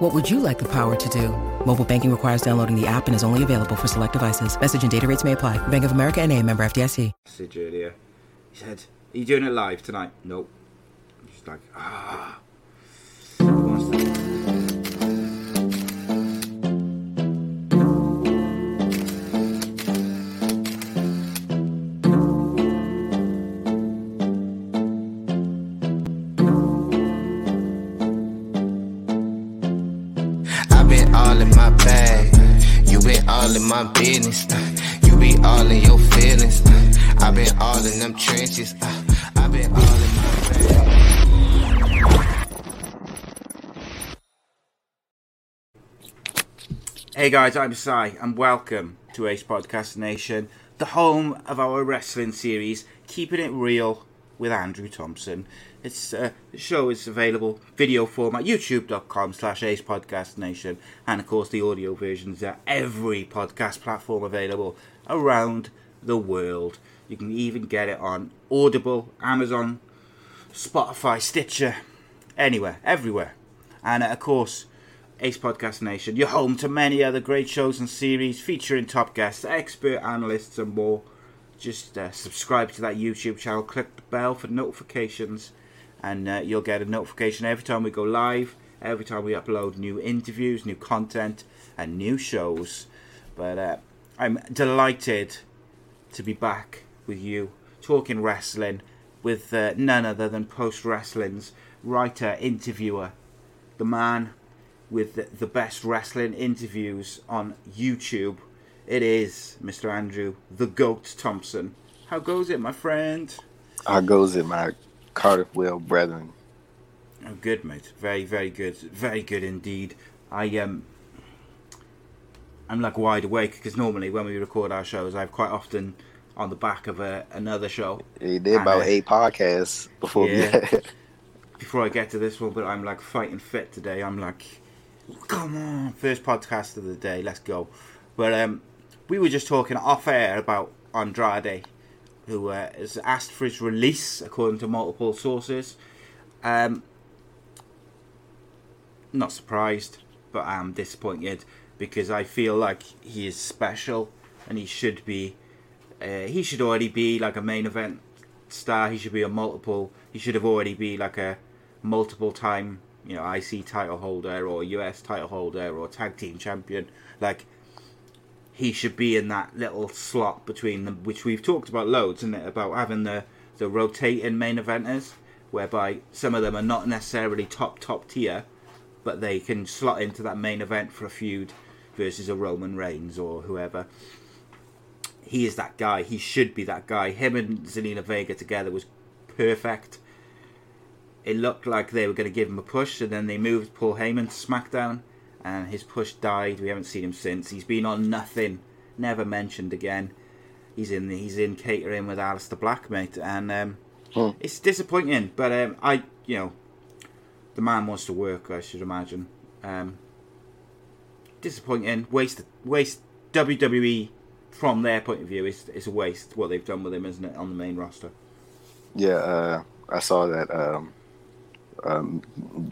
What would you like the power to do? Mobile banking requires downloading the app and is only available for select devices. Message and data rates may apply. Bank of America and a member FDIC. He said, Are you doing it live tonight? Nope. Just like, ah. All in my business. uh. You be all in your feelings. uh. I've been all in them trenches. uh. I've been all in my. Hey guys, I'm Si, and welcome to Ace Podcast Nation, the home of our wrestling series, Keeping It Real with Andrew Thompson. It's uh, the show is available video format, youtube.com slash Ace Podcast Nation, and of course the audio versions are every podcast platform available around the world. You can even get it on Audible, Amazon, Spotify, Stitcher, anywhere, everywhere. And uh, of course, Ace Podcast Nation, you're home to many other great shows and series featuring top guests, expert analysts, and more. Just uh, subscribe to that YouTube channel, click the bell for notifications, and uh, you'll get a notification every time we go live, every time we upload new interviews, new content, and new shows. But uh, I'm delighted to be back with you, talking wrestling with uh, none other than Post Wrestling's writer, interviewer, the man with the, best wrestling interviews on YouTube. It is Mr. Andrew the Goat Thompson. How goes it, my friend? How goes it, my Cardiff Well brethren? Oh, good, mate. Very, very good. Very good indeed. I um, I'm like wide awake because normally when we record our shows, I've quite often on the back of a, another show. He did about Uh, eight podcasts before yeah. we before I get to this one, but I'm like fighting fit today. I'm like, come on, first podcast of the day, let's go. But um, we were just talking off air about Andrade, who uh, has asked for his release according to multiple sources. Um, not surprised, but I'm disappointed because I feel like he is special and he should be. Uh, he should already be like a main event star. He should be a multiple. He should have already be like a multiple time, you know, IC title holder or US title holder or tag team champion. Like he should be in that little slot between them, which we've talked about loads, isn't it? About having the the rotating main eventers, whereby some of them are not necessarily top top tier, but they can slot into that main event for a feud versus a Roman Reigns or whoever. He is that guy. He should be that guy. Him and Zelina Vega together was perfect. It looked like they were going to give him a push, and then they moved Paul Heyman to SmackDown, and his push died. We haven't seen him since. He's been on nothing, never mentioned again. He's in he's in catering with Aleister Black, mate, and um, Hmm. it's disappointing. But um, I, you know, the man wants to work. I should imagine. Um, disappointing. Waste waste WWE from their point of view. It's it's a waste what they've done with him, isn't it, on the main roster? Yeah, uh, I saw that um, um,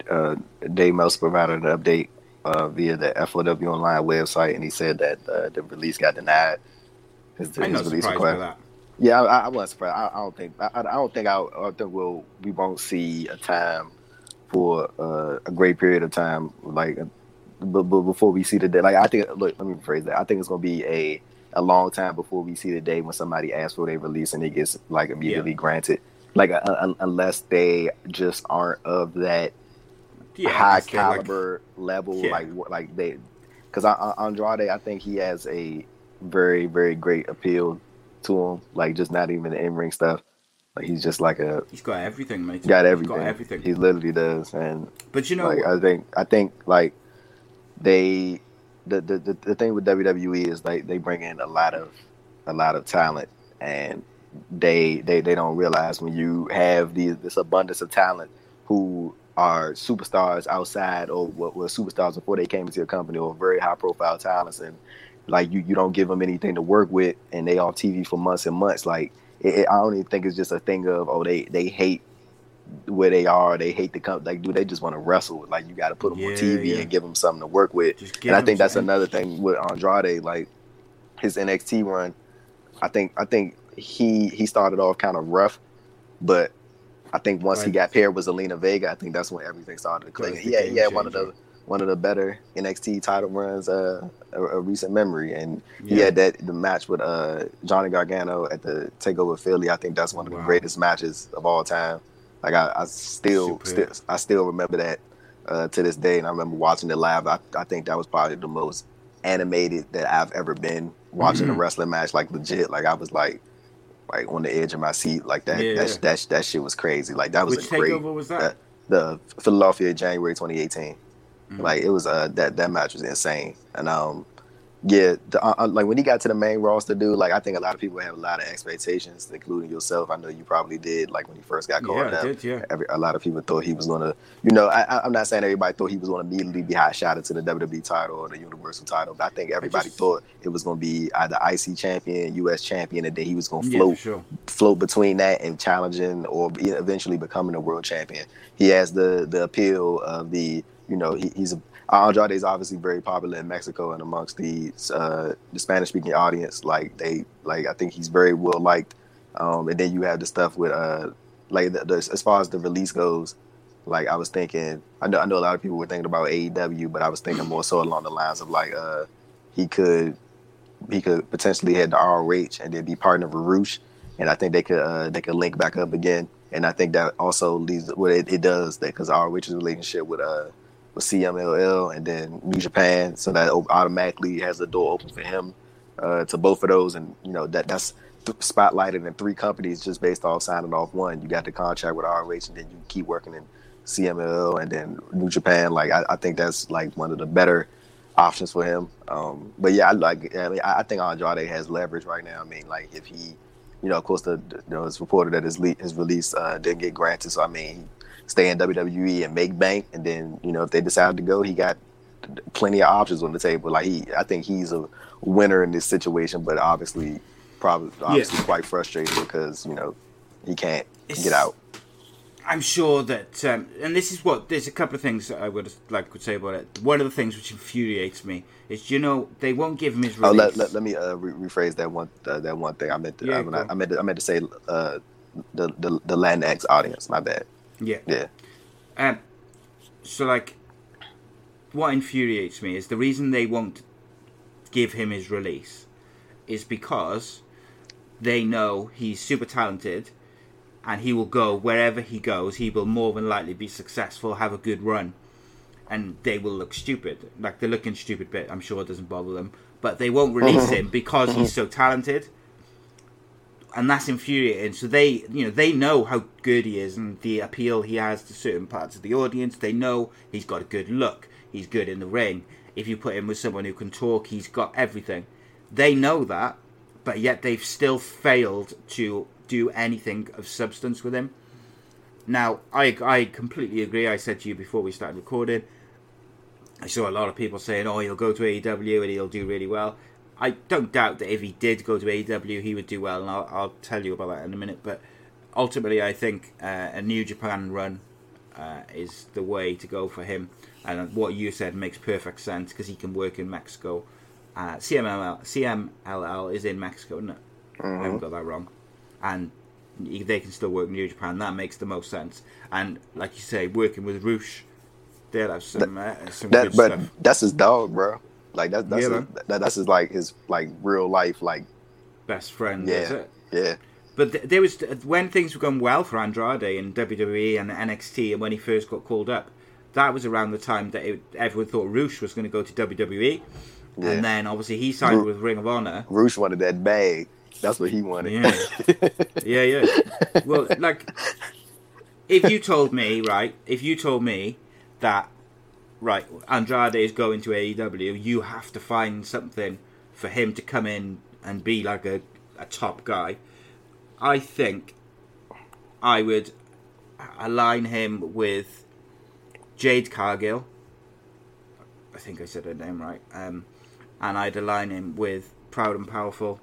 uh, Dave Meltzer provided an update uh, via the F4W Online website, and he said that uh, the release got denied. His, I'm not release surprised by that. Yeah, I, I wasn't surprised. I, I don't think I, I don't think I, I think we'll we won't see a time for uh, a great period of time like but, but before we see the day like I think look let me rephrase that I think it's gonna be a a long time before we see the day when somebody asks for their release and it gets like immediately granted like uh, un- unless they just aren't of that Yeah, high kinda like- caliber level Yeah. like like they because Andrade I think he has a very very great appeal to him like just not even the in ring stuff like he's just like a he's got everything, mate. got He's everything got everything. he literally does and but you know, like I think I think like they the, the the the thing with WWE is like they bring in a lot of a lot of talent and they they they don't realize when you have these this abundance of talent who are superstars outside or what were superstars before they came into your company or very high profile talents and like you you don't give them anything to work with and they on TV for months and months like it, it, I don't even think it's just a thing of oh they they hate where they are they hate the company like do they just want to wrestle like you got to put them Yeah, on TV yeah. and give them something to work with and I think that's something. another thing with Andrade like his NXT run I think I think he he started off kind of rough but I think once he got paired with Zelina Vega I think that's when everything started to click. He he game had one of the one of the better NXT title runs uh a, a recent memory. And he Yeah. had that the match with uh Johnny Gargano at the Takeover Philly. I think that's one of the greatest matches of all time. Like I, I still still I still remember that uh, to this day. And I remember watching it live. I, I think that was probably the most animated that I've ever been watching Mm-hmm. a wrestling match like legit. Like I was like like on the edge of my seat like that Yeah, that, that that shit was crazy like that was Which a great takeover was that? the Philadelphia January 2018 Mhm. like it was uh that that match was insane and um yeah the, uh, uh, like when he got to the main roster dude like I think a lot of people have a lot of expectations including yourself I know you probably did like when he first got called yeah, up I did, yeah. Every, a lot of people thought he was gonna, you know, I, I- I'm not saying everybody thought he was gonna immediately be hot shot into the WWE title or the Universal title, but I think everybody just- thought it was gonna be either IC champion, US champion, and then he was gonna float for sure. float between that and challenging or eventually becoming a world champion. He has the the appeal of the, you know, he, he's a Andrade is obviously very popular in Mexico and amongst the uh, the Spanish speaking audience. Like they like, I think he's very well liked. Um, and then you have the stuff with uh, like the, the, as far as the release goes. Like I was thinking, I know I know a lot of people were thinking about AEW, but I was thinking more so along the lines of like uh, he could he could potentially head to ROH and then be partnered with Rush, and I think they could uh, they could link back up again. And I think that also leads well it, it does that because ROH's relationship with uh with CMLL and then New Japan, so that automatically has the door open for him uh, to both of those, and you know that that's th- spotlighted in three companies just based off signing off one. You got the contract with ROH, and then you keep working in CMLL and then New Japan. Like I, I think that's like one of the better options for him. Um, but yeah, I like. I mean, I think Andrade has leverage right now. I mean, like if he, you know, of course, the, the you know, it's reported that his le- his release uh, didn't get granted. So I mean, stay in WWE and make bank, and then you know, if they decide to go, he got plenty of options on the table. Like he, I think he's a winner in this situation, but obviously, probably obviously quite frustrated because you know he can't It's- get out. I'm sure that, um, and this is what there's a couple of things that I would like to say about it. One of the things which infuriates me is, you know, they won't give him his Oh, release. let, let, let me uh, re- rephrase that one uh, that one thing. I meant to, Yeah, I, go. I meant to, I meant to say uh, the the the Latinx audience. My bad. Yeah. Yeah. Um, so like, what infuriates me is the reason they won't give him his release is because they know he's super talented and he will go wherever he goes. He will more than likely be successful, have a good run, and they will look stupid. Like the looking stupid bit, I'm sure doesn't bother them, but they won't release him because he's so talented. And that's infuriating. So they, you know, they know how good he is and the appeal he has to certain parts of the audience. They know he's got a good look. He's good in the ring. If you put him with someone who can talk, he's got everything. They know that, but yet they've still failed to do anything of substance with him. Now, I I completely agree. I said to you before we started recording. I saw a lot of people saying, "Oh, he'll go to AEW and he'll do really well." I don't doubt that if he did go to AEW, he would do well, and I'll, I'll tell you about that in a minute. But ultimately, I think uh, a New Japan run uh, is the way to go for him. And what you said makes perfect sense because he can work in Mexico. Uh, CMLL, CMLL is in Mexico, isn't it? I haven't got that wrong. And they can still work in New Japan. That makes the most sense. And like you say, working with Rush, they'll have some uh, some That good but stuff. that's his dog, bro. Like that, that's Yeah, his, that, that's his like his like real life like Best friend, yeah is it? yeah. But there was when things were going well for Andrade in WWE and NXT, and when he first got called up, that was around the time that it, everyone thought Rush was going to go to WWE, Yeah. and then obviously he signed with Ring of Honor. Rush wanted that bag. That's what he wanted. Yeah. Yeah, yeah. Well, like, if you told me, right, if you told me that, right, Andrade is going to AEW, you have to find something for him to come in and be like a, a top guy. I think I would align him with Jade Cargill. I think I said her name right. Um, and I'd align him with Proud and Powerful,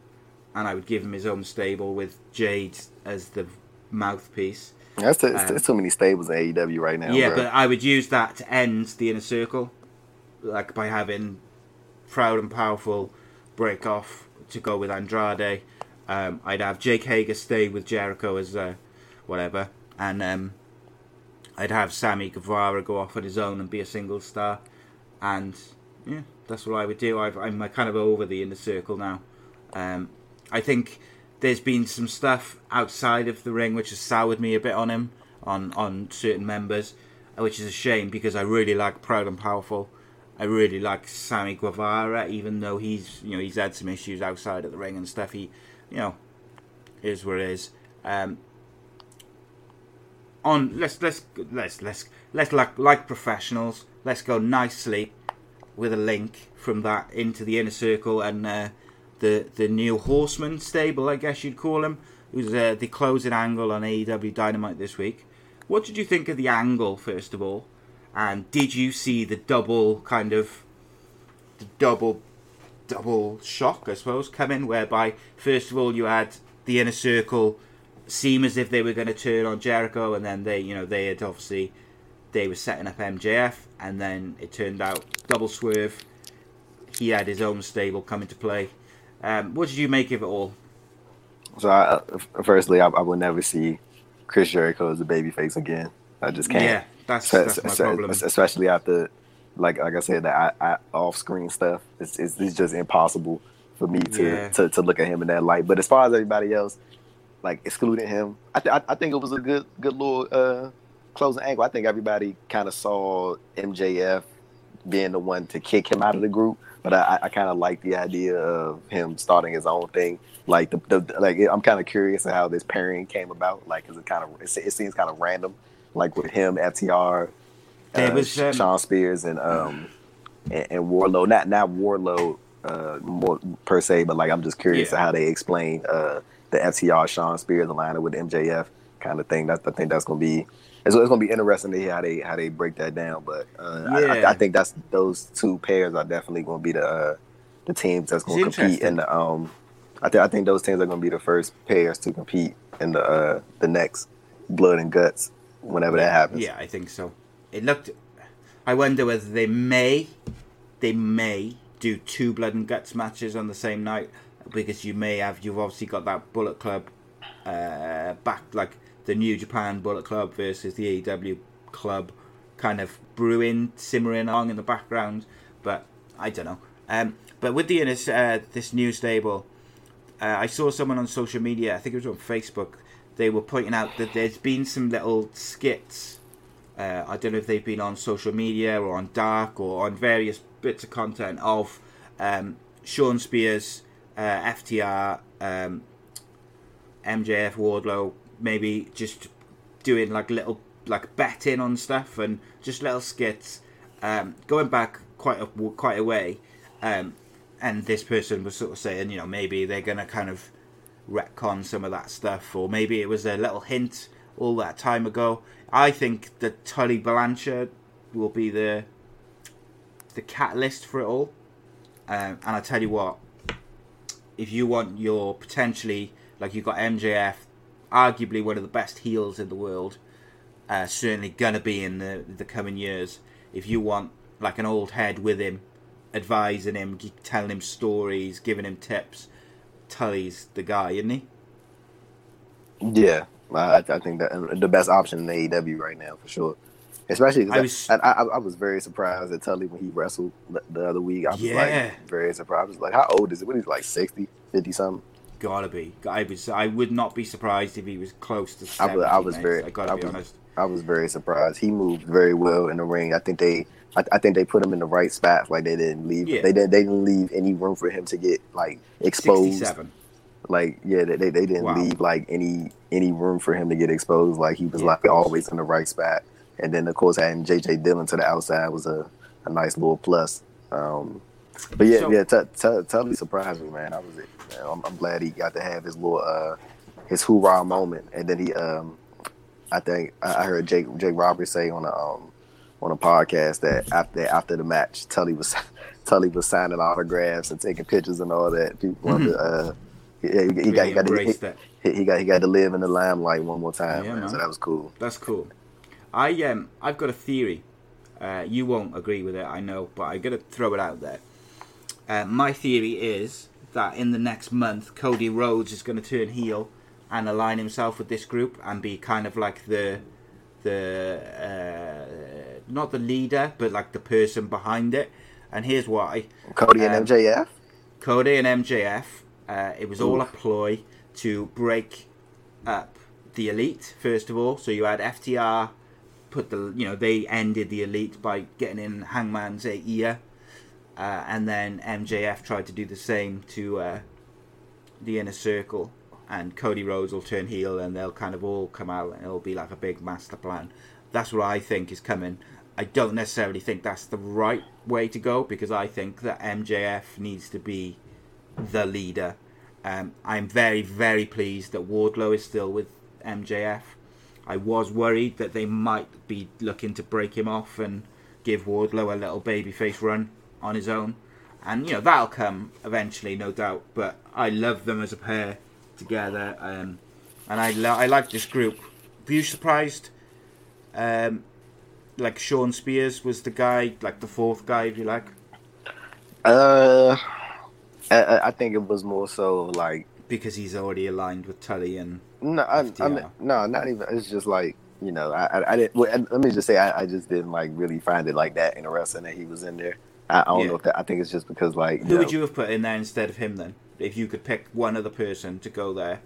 and I would give him his own stable with Jade as the mouthpiece. That's um, too many stables in AEW right now. Yeah, bro. but I would use that to end the inner circle, like by having Proud and Powerful break off to go with Andrade. Um, I'd have Jake Hager stay with Jericho as uh, whatever, and um, I'd have Sammy Guevara go off on his own and be a single star, and yeah, that's what I would do. i am kind of over the inner circle now. Um, I think there's been some stuff outside of the ring which has soured me a bit on him, on on certain members, which is a shame because I really like Proud and Powerful. I really like Sammy Guevara, even though he's you know he's had some issues outside of the ring and stuff. He, you know, is what it is. Um, on let's let's let's let's let's like like professionals. Let's go nicely with a link from that into the inner circle and uh, the the new Horseman stable, I guess you'd call him. Was uh, the closing angle on AEW Dynamite this week. What did you think of the angle, first of all? And did you see the double kind of the double double shock, I suppose, come in, whereby first of all you had the inner circle seem as if they were going to turn on Jericho, and then they, you know, they had obviously they were setting up MJF, and then it turned out double swerve. He had his own stable come into play. Um, what did you make of it all? So, I, firstly, I, I will never see Chris Jericho as a babyface again. I just can't. Yeah, that's, that's my problem. Especially after, like like I said, that off-screen stuff. It's, it's, it's just impossible for me to, yeah. to to look at him in that light. But as far as everybody else, like excluding him, I, th- I, I think it was a good good little uh, closing angle. I think everybody kind of saw MJF being the one to kick him out of the group, but I, I kind of like the idea of him starting his own thing. Like the, the like, I'm kind of curious how this pairing came about. Like, is it kind of it, it seems kind of random, like with him, FTR, uh, was, um, Shawn Spears, and um and, and Wardlow. Not not Wardlow uh more per se, but like I'm just curious yeah. how they explain uh the FTR Shawn Spears aligning with MJF kind of thing. That's I think that's gonna be it's, it's gonna be interesting to hear how they how they break that down. But uh, yeah. I, I, think that's those two pairs are definitely gonna be the uh, the teams that's gonna compete in the um. I think I think those teams are gonna be the first pairs to compete in the uh, the next blood and guts whenever that happens. Yeah, I think so. It looked. I wonder whether they may, they may do two blood and guts matches on the same night because you may have you've obviously got that Bullet Club uh, back like the New Japan Bullet Club versus the AEW club kind of brewing, simmering along in the background. But I don't know. Um, but with the uh, this new stable, uh, I saw someone on social media. I think it was on Facebook. They were pointing out that there's been some little skits. Uh, I don't know if they've been on social media or on Dark or on various bits of content of um, Shawn Spears, uh, FTR, um, MJF, Wardlow maybe just doing like little like betting on stuff and just little skits. Um, going back quite a quite a way, um, and this person was sort of saying, you know, maybe they're gonna kind of retcon some of that stuff, or maybe it was a little hint all that time ago. I think that Tully Blanchard will be the the catalyst for it all. Um, and I tell you what, if you want your potentially like you've got MJF arguably one of the best heels in the world. Uh, certainly gonna be in the the coming years. If you want like an old head with him, advising him, telling him stories, giving him tips, Tully's the guy, isn't he? Yeah, I, I think that the best option in AEW right now for sure. Especially, I was, I, I, I, was very surprised at Tully when he wrestled the other week. I was yeah. like very surprised. I was like, how old is it? What is he like 60, 50 something? Gotta be. I was. I would not be surprised if he was close to. 70, I was. I was very. I gotta I be was, honest. I was very surprised. He moved very well in the ring. I think they. I, I think they put him in the right spot. Like they didn't leave. Yeah. They didn't. They didn't leave any room for him to get like exposed. 67. Like yeah, they they, they didn't wow. leave like any any room for him to get exposed. Like he was yeah, like always in the right spot. And then of course having JJ Dillon to the outside was a, a nice little plus. Um, but yeah, so, yeah, t- t- totally surprised me, man. I was I'm, I'm, glad he got to have his little uh, his hoorah moment, and then he um, I think I heard Jake Jake Roberts say on a um on a podcast that after after the match, Tully was Tully was signing autographs and taking pictures and all that. People to, uh, he, he, he Really got he got, to, he, he got he got to live in the limelight one more time, Yeah, man. So that was cool. That's cool. I um I've got a theory. Uh, you won't agree with it, I know, but I gotta throw it out there. Uh, my theory is that in the next month, Cody Rhodes is going to turn heel and align himself with this group and be kind of like the the uh, not the leader, but like the person behind it. And here's why: Cody Um, and MJF. Cody and MJF. Uh, it was all a ploy to break up the elite. First of all, so you had FTR put the you know they ended the elite by getting in Hangman's ear, uh, and then MJF tried to do the same to uh, the inner circle. And Cody Rhodes will turn heel, and they'll kind of all come out, and it'll be like a big master plan. That's what I think is coming. I don't necessarily think that's the right way to go because I think that MJF needs to be the leader. Um, I'm very, very pleased that Wardlow is still with MJF. I was worried that they might be looking to break him off and give Wardlow a little babyface run on his own. And, you know, that'll come eventually, no doubt. But I love them as a pair together. Um, and I, lo- I like this group. Were you surprised? Um, like Shawn Spears was the guy, like the fourth guy, if you like. Uh, I- I, think it was more so like because he's already aligned with Tully and no, I, I mean, no, not even. It's just like you know, I, I, I didn't. Well, let me just say, I, I just didn't like really find it like that interesting that he was in there. I, I don't Yeah. know if that. I think it's just because like who know, would you have put in there instead of him then? If you could pick one other person to go there,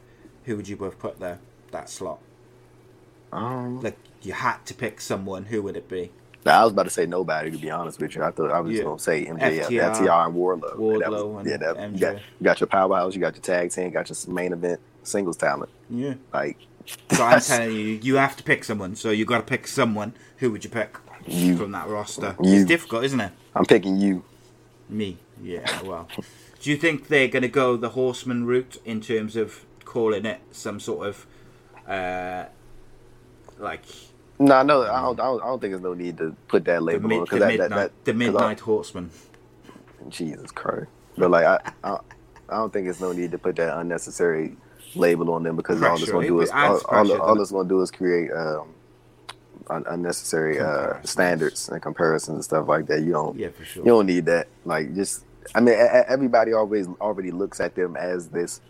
who would you have put there? That slot. Um, Like you had to pick someone. Who would it be? I was about to say nobody. To be honest with you, I thought I was Yeah. gonna say MJF, FTR, FTR, and Wardlow. And that was- and yeah, that, MJ. you got, you got your powerhouse, you got your tag team, you got your main event singles talent. Yeah. Like So I'm telling you, you have to pick someone. So you got to pick someone. Who would you pick You. from that roster? You. It's difficult, isn't it? I'm picking you. Me. Yeah. Well, do you think they're going to go the Horseman route in terms of calling it some sort of, uh, like No, no, I don't, I don't. I don't think there's no need to put that the, label mid, on the that, that, that, the Midnight Horseman? Jesus Christ. But like, I, I, I don't think it's no need to put that unnecessary label on them because all it's going to do is all, all, all doesn't it's going to do is create um, un- unnecessary uh, standards and comparisons and stuff like that. You don't, Yeah, for sure. you don't need that. Like, just I mean, e- everybody always already looks at them as this.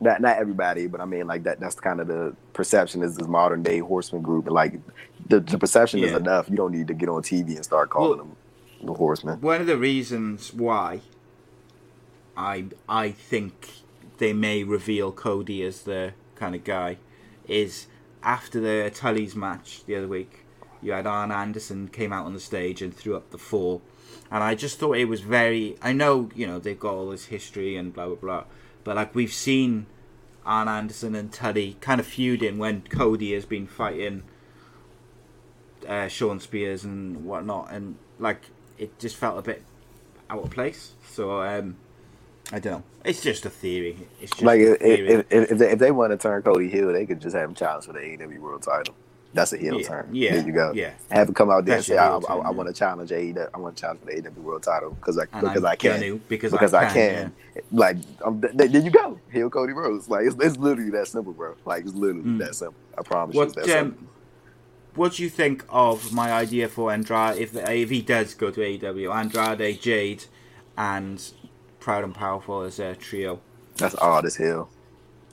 Not not everybody, but I mean, like that. That's kind of the perception is this modern day horseman group. Like, the, the perception is enough. You don't need to get on TV and start calling Well- them the horseman. One of the reasons why I I think they may reveal Cody as the kind of guy is after the Tully's match the other week. You had Arn Anderson came out on the stage and threw up the four, and I just thought it was very. I know you know they've got all this history and blah blah blah, but like we've seen Arn Anderson and Tully kind of feuding when Cody has been fighting uh, Shawn Spears and whatnot, and like it just felt a bit out of place. So um, I don't know. It's just a theory. It's just Like a if, theory. if, if, if they, if they want to turn Cody Hill, they could just have him challenge for the AEW World Title. That's a heel Yeah, turn. yeah, there you go. yeah. have him come out there That's and say, "I, I, I want to challenge AEW. I want to challenge for the AEW World Title because I because I'm can gonna, because because I I can, can. Like um, th- th- there you go, heel Cody Rhodes. Like it's, it's literally that simple, bro. Like it's literally Mm. that simple. I promise you, What that simple. um, what do you think of my idea for Andrade if if he does go to AEW? Andrade, Jade, and Proud and Powerful as a trio. That's odd as hell.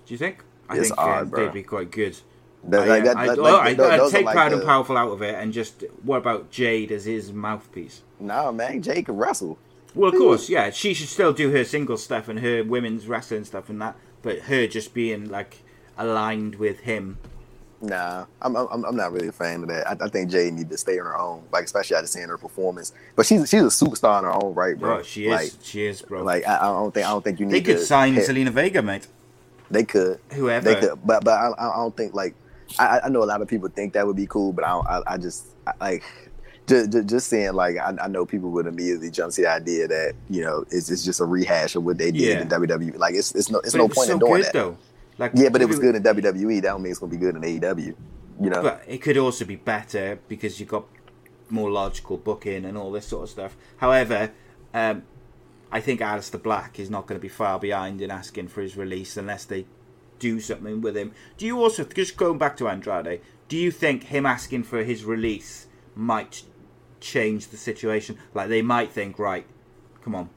Do you think? I It's think odd, uh, they'd be quite good. That, I, like, that, I, like, I, those- those take like Proud the- and Powerful out of it and just what about Jade as his mouthpiece? Nah, man, Jade can wrestle. Well, of course, yeah. She should still do her single stuff and her women's wrestling stuff and that, but her just being like aligned with him. Nah, I'm I'm I'm not really a fan of that. I, I think Jade needs to stay on her own, like especially after seeing her performance. But she's she's a superstar in her own right, bro. Bro, she is. Like, she is, bro. like I, I don't think I don't think you need. they could sign hit- Zelina Vega, mate. They could. Whoever. They could, but but I, I don't think like I, I know a lot of people think that would be cool, but I don't, I, I just I, like just, just just saying like I, I know people would immediately jump to the idea that you know it's, it's just a rehash of what they did Yeah. in WWE. Like it's it's no it's But no it point so in doing good that. though. Like Yeah, but it was good in WWE. That don't mean it's gonna be good in AEW. You know, But it could also be better because you got more logical booking and all this sort of stuff. However, um, I think Aleister Black is not going to be far behind in asking for his release unless they do something with him. Do you also, just going back to Andrade, do you think him asking for his release might change the situation? Like they might think, right, come on,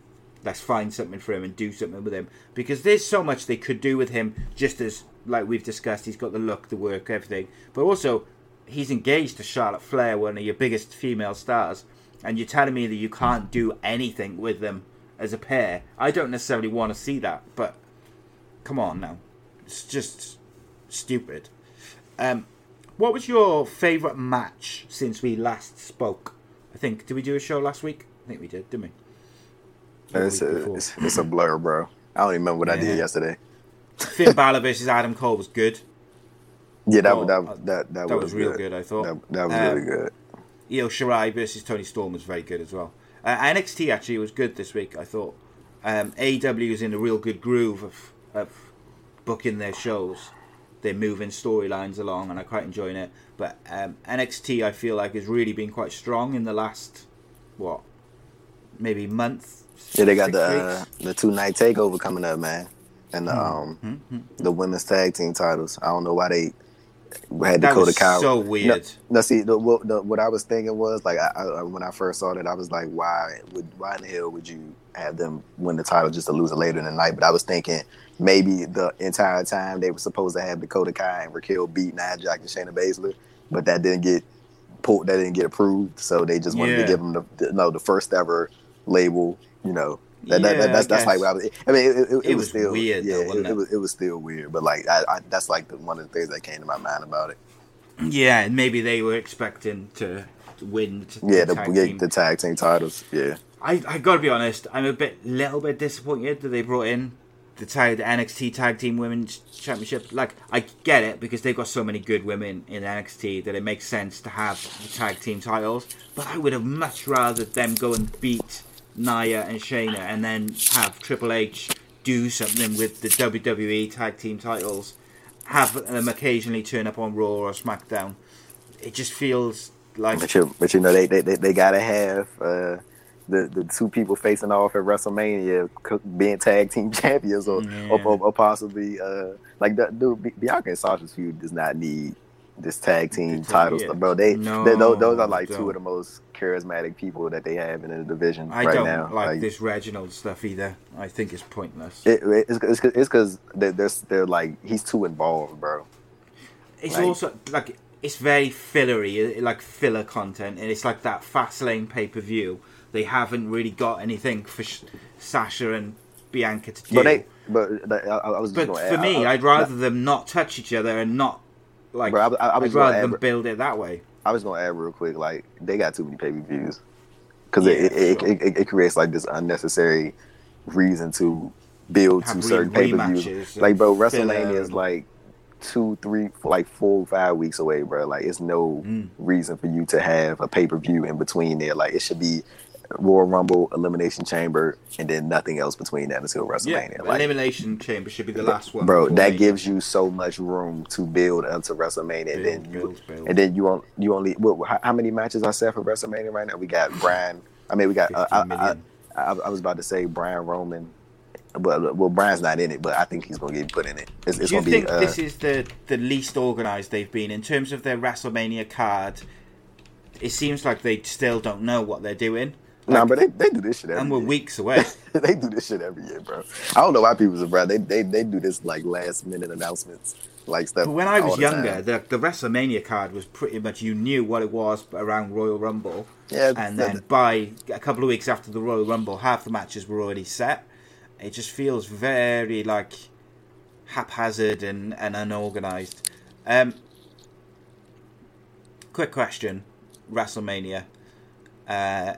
let's find something for him and do something with him because there's so much they could do with him. Just as like we've discussed, he's got the look, the work, everything, but also he's engaged to Charlotte Flair, one of your biggest female stars, and you're telling me that you can't do anything with them as a pair. I don't necessarily want to see that, but come on now, it's just stupid. Um, what was your favourite match since we last spoke? I think did we do a show last week? I think we did, didn't we? it's, a, it's, it's a blur, bro. I don't even remember what I did yesterday. Finn Balor versus Adam Cole was good. Yeah, that Oh, that uh, that that, that was real good, I thought. That, that was Um, really good. Io Shirai versus Toni Storm was very good as well. Uh, NXT actually was good this week, I thought. Um, AEW is in a real good groove of, of booking their shows. They're moving storylines along, and I'm quite enjoying it. But um, NXT, I feel like, has really been quite strong in the last, what, maybe month? Yeah, they got the uh, the two night takeover coming up, man, and the Hmm. um the women's tag team titles. I don't know why they had That Dakota Kai. so No, weird. no, see, the, what, the, what I was thinking was like, I, I, when I first saw that, I was like, why would why in the hell would you have them win the title just to lose it later in the night? But I was thinking maybe the entire time they were supposed to have Dakota Kai and Raquel beat Nia Jax and Shayna Baszler, but that didn't get pulled. That didn't get approved, so they just wanted Yeah. to give them the, the no the first ever label. You know, that, Yeah, that- that's I that's like what I was. I mean, it, it, it, It was, was still weird Yeah, it, wasn't it it? was it was still weird, but like I, I, that's like the, one of the things that came to my mind about it. Yeah, and maybe they were expecting to win. The Yeah, the, tag the tag team titles. Yeah. I I gotta be honest. I'm a bit, little bit disappointed that they brought in the tag, the NXT Tag Team Women's Championship. Like, I get it because they've got so many good women in NXT that it makes sense to have the tag team titles. But I would have much rather them go and beat Nia and Shayna, and then have Triple H do something with the WWE Tag Team titles. Have them occasionally turn up on Raw or SmackDown. It just feels like But you, but you know they they, they, they gotta have uh, the the two people facing off at WrestleMania being tag team champions or or, or, or possibly uh, like the dude Bianca and Sasha's feud does not need this tag team The tag- titles, yeah. bro. They, No, they those, those are like two of the most charismatic people that they have in the division I right don't now. like, this Reginald stuff either. I think it's pointless. It, it's it's it's because they're, they're they're like he's too involved, bro. It's Like- also like it's very fillery, like filler content, and it's like that fast lane pay per view. They haven't really got anything for Sh- Sasha and Bianca to do. But they but I, I I was But for me, I, I'd rather them not touch each other and not like. Bro, I was- I- would rather them build it that way. I was gonna add real quick, like they got too many pay per views because Yeah, it, it, sure. it, it, it creates like this unnecessary reason to build Have to certain pay per views. Like, bro, WrestleMania is like two, three, like four, five weeks away, bro. Like, it's no Mm. reason for you to have a pay per view in between there. Like, it should be Royal Rumble, Elimination Chamber, and then nothing else between that until Yeah, WrestleMania. Like, Elimination Chamber should be the last one. bro, that Mania. gives you so much room to build up to WrestleMania, and then Build, you build, build. and then you on you only what, how, how many matches are set for WrestleMania right now? We got Bryan. I mean, we got. Uh, I, I. I, I was about to say Bryan Roman, but well, Bryan's not in it, but I think he's gonna get put in it. It's, it's Do you gonna think be. Uh, this is the the least organized they've been in terms of their WrestleMania card? It seems like they still don't know what they're doing. Nah, but they, they do this shit every and we're year. weeks away. they do this shit every year, bro. I don't know why people surprised. They they they do this like last minute announcements, like stuff. But when I was the younger, the, the WrestleMania card was pretty much you knew what it was around Royal Rumble, Yeah, and that- then by a couple of weeks after the Royal Rumble, half the matches were already set. It just feels very like haphazard and, and unorganized. Um, quick question: WrestleMania. Uh,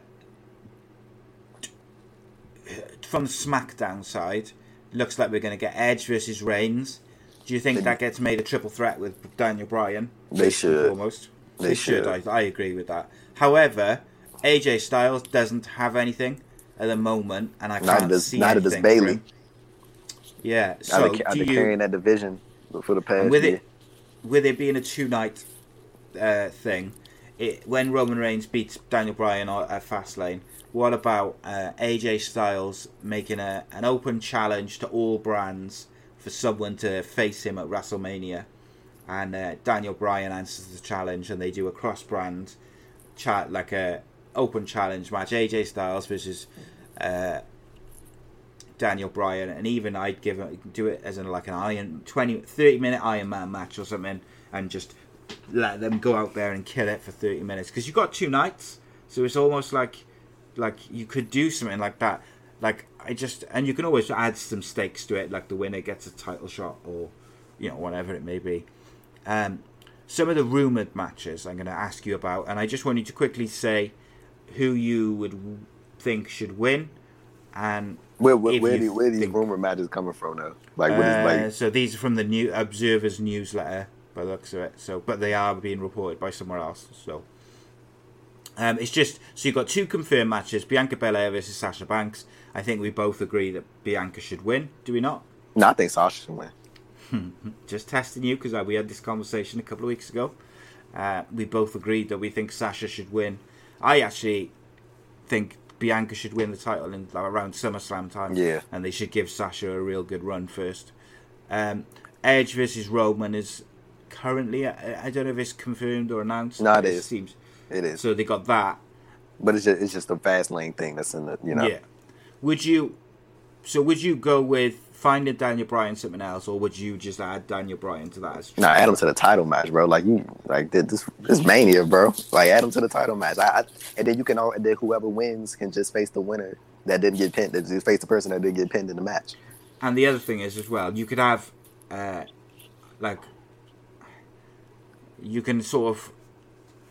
from the SmackDown side, looks like we're going to get Edge versus Reigns. Do you think They- that gets made a triple threat with Daniel Bryan? They should. almost. They They should. should. I, I agree with that. However, AJ Styles doesn't have anything at the moment, and I can't does- see neither anything him. Yeah. So they, are do they you? carrying that division? for the past with year. it, with it being a two night uh, thing, it when Roman Reigns beats Daniel Bryan at Fastlane, what about uh, AJ Styles making a an open challenge to all brands for someone to face him at WrestleMania, and uh, Daniel Bryan answers the challenge, and they do a cross brand chat like a open challenge match, AJ Styles versus. Uh, Daniel Bryan, and even I'd give it, do it as in like an Iron 20, 30 minute Iron Man match or something, and just let them go out there and kill it for thirty minutes because you've got two nights, so it's almost like like you could do something like that. Like I just and you can always add some stakes to it, like the winner gets a title shot or you know whatever it may be. Um, some of the rumored matches I'm going to ask you about, and I just want you to quickly say who you would think should win, and Where where, where, the, where these rumor matches coming from though? Like what is uh, like? so these are from the new Observer's newsletter, by the looks of it. So, but they are being reported by somewhere else. So, um, it's just so you've got two confirmed matches: Bianca Belair versus Sasha Banks. I think we both agree that Bianca should win. Do we not? No, I think Sasha should win. Just testing you because we had this conversation a couple of weeks ago. Uh, we both agreed that we think Sasha should win. I actually think Bianca should win the title in around SummerSlam time. Yeah. and they should give Sasha a real good run first. Um, Edge versus Roman is currently I, I don't know if it's confirmed or announced. No, it but. Seems It is, so they got that. but it's just it's just a fast lane thing that's in the you know. Yeah. Would you? So would you go with finding Daniel Bryan something else, or would you just add Daniel Bryan to that? No, add him to the title match, bro. Like you, like this, this mania, bro. Like add him to the title match. I, I and then you can all, and then whoever wins can just face the winner that didn't get pinned. That just face the person that didn't get pinned in the match. And the other thing is as well, you could have, uh, like, you can sort of,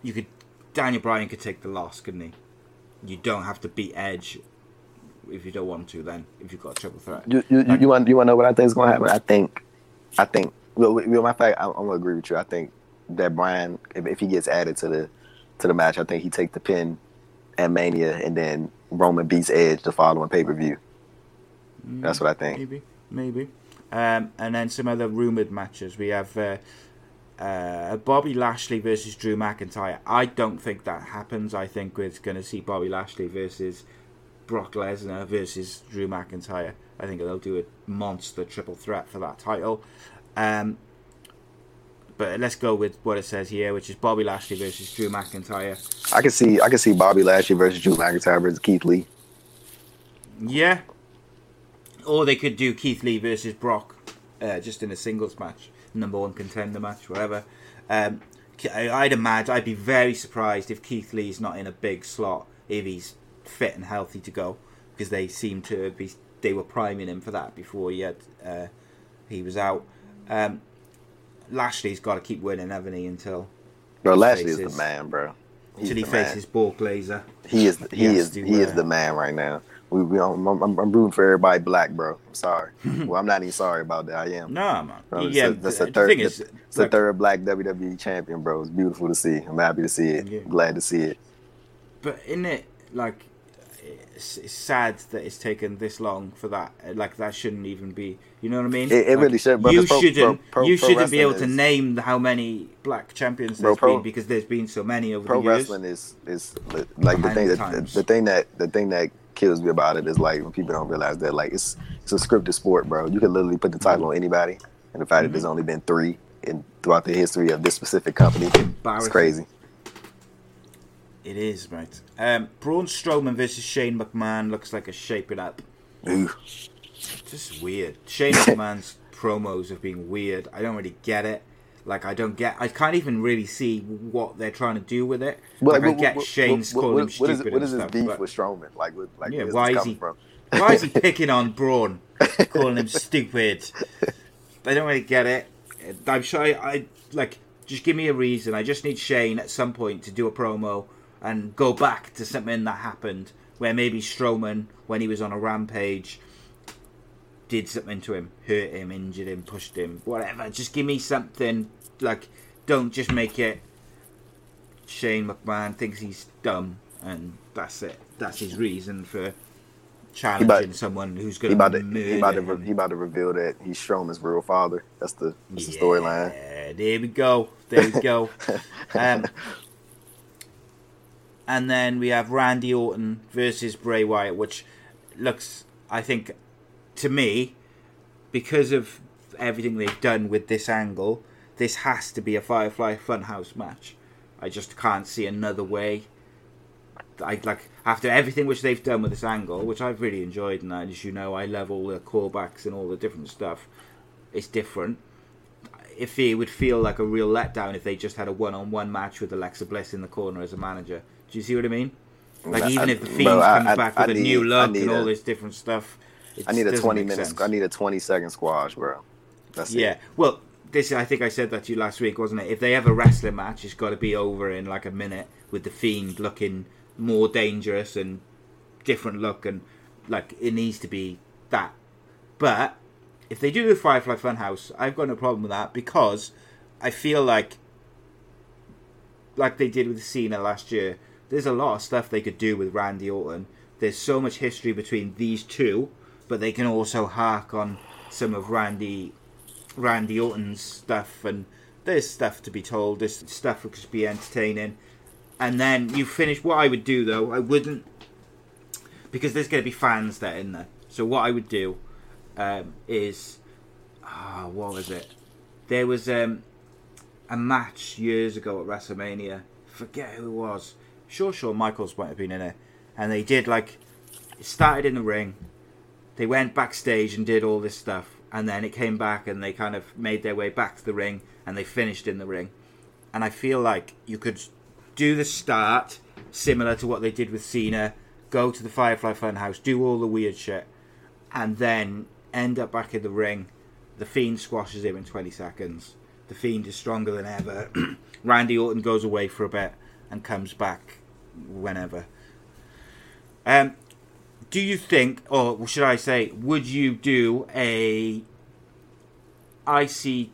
you could, Daniel Bryan could take the loss, couldn't he? You don't have to beat Edge if you don't want to. Then, if you've got a triple threat, You, you, you, you want, you want to know what I think is going to happen? I think, I think. Well, well, of fact, I'm, I'm gonna agree with you. I think that Bryan, if, if he gets added to the to the match, I think he take the pin at Mania, and then Roman beats Edge the following pay per view. That's what I think. maybe, maybe. Um, and then some other rumored matches. We have uh, uh, Bobby Lashley versus Drew McIntyre. I don't think that happens. I think we're going to see Bobby Lashley versus Brock Lesnar versus Drew McIntyre. I think they'll do a monster triple threat for that title. Um, but let's go with what it says here, which is Bobby Lashley versus Drew McIntyre. I can see, I can see Bobby Lashley versus Drew McIntyre versus Keith Lee. Yeah. Or they could do Keith Lee versus Brock, uh, just in a singles match, number one contender match, whatever. Um, I'd imagine, I'd be very surprised if Keith Lee's not in a big slot if he's fit and healthy to go, because they seem to be, they were priming him for that before he had, uh, he was out. Um, Lashley's got to keep winning, haven't he, until Bro, he Lashley is faces- the man, bro. He's until he man. faces Brock Lesnar. He is, he is, he is uh, the man right now. We, we I'm, I'm, I'm rooting for everybody black, bro. I'm sorry. well, I'm not even sorry about that. I am. No, man. Um, bro, yeah, a- that's the, third, thing is, it's the like- third black WWE champion, bro. It's beautiful to see. I'm happy to see it. Yeah. Glad to see it. But in it, like, it's, it's sad that it's taken this long for that. Like, that shouldn't even be. You know what I mean? It- it Like, really should, but You pro- shouldn't. pro- pro- you shouldn't be able wrestling to name how many black champions Bro, there's pro- been because there's been so many over Pro the years. Pro wrestling is is like the thing that the, the thing that the thing that kills me about it is like when people don't realize that like it's it's a scripted sport, bro. You can literally put the title Mm-hmm. on anybody, and the fact that there's only been three in throughout the history of this specific company, it's crazy. It is, right. Um, Braun Strowman versus Shane McMahon looks like a shaping up. Ooh. Just weird. Shane McMahon's promos have been weird. I don't really get it. Like I don't get. I can't even really see what they're trying to do with it. like I get Shane's what, calling what, him stupid what is and his stuff, beef with Strowman? Like, what, like Yeah, why is he- from? Why is he picking on Braun, calling him stupid? I don't really get it. I'm sure I, I like. Just give me a reason. I just need Shane at some point to do a promo and go back to something that happened where maybe Strowman, when he was on a rampage, did something to him, hurt him, injured him, pushed him, whatever. Just give me something. Like, don't just make it. Shane McMahon thinks he's dumb, and that's it. That's his reason for challenging someone who's going about to to murder he about to him. he about to reveal that he's Strowman's real father. That's the that's the storyline. Yeah, there we go. There we go. um, and then we have Randy Orton versus Bray Wyatt, which looks, I think, to me, because of everything they've done with this angle, this has to be a Firefly Funhouse match. I just can't see another way. I like after everything which they've done with this angle, which I've really enjoyed, and as you know, I love all the callbacks and all the different stuff. It's different if it would feel like a real letdown if they just had a one-on-one match with Alexa Bliss in the corner as a manager. Do you see what I mean? Like even if the Fiend I- comes I- back I with a need- new look and all this different stuff, it I need a twenty make minutes. I need a twenty second squash, bro. That's it. Yeah, well, this I think I said that to you last week, wasn't it? If they have a wrestling match, it's got to be over in like a minute with the Fiend looking more dangerous and different look, and like it needs to be that. But if they do the Firefly Funhouse, I've got no problem with that because I feel like, like they did with Cena last year, there's a lot of stuff they could do with Randy Orton. There's so much history between these two, but they can also hark on some of Randy Randy Orton's stuff, and there's stuff to be told. There's stuff that could be entertaining, and then you finish. What I would do though, I wouldn't, because there's going to be fans that are in there. So what I would do um, is, ah, what was it? There was um, a match years ago at WrestleMania. Forget who it was. Sure, sure, Michaels might have been in it, and they did like it started in the ring. They went backstage and did all this stuff, and then it came back and they kind of made their way back to the ring and they finished in the ring. And I feel like you could do the start similar to what they did with Cena, go to the Firefly Funhouse, do all the weird shit, and then end up back in the ring. The Fiend squashes him in 20 seconds. The Fiend is stronger than ever. Randy Orton goes away for a bit and comes back whenever. Um, do you think, or should I say, would you do a IC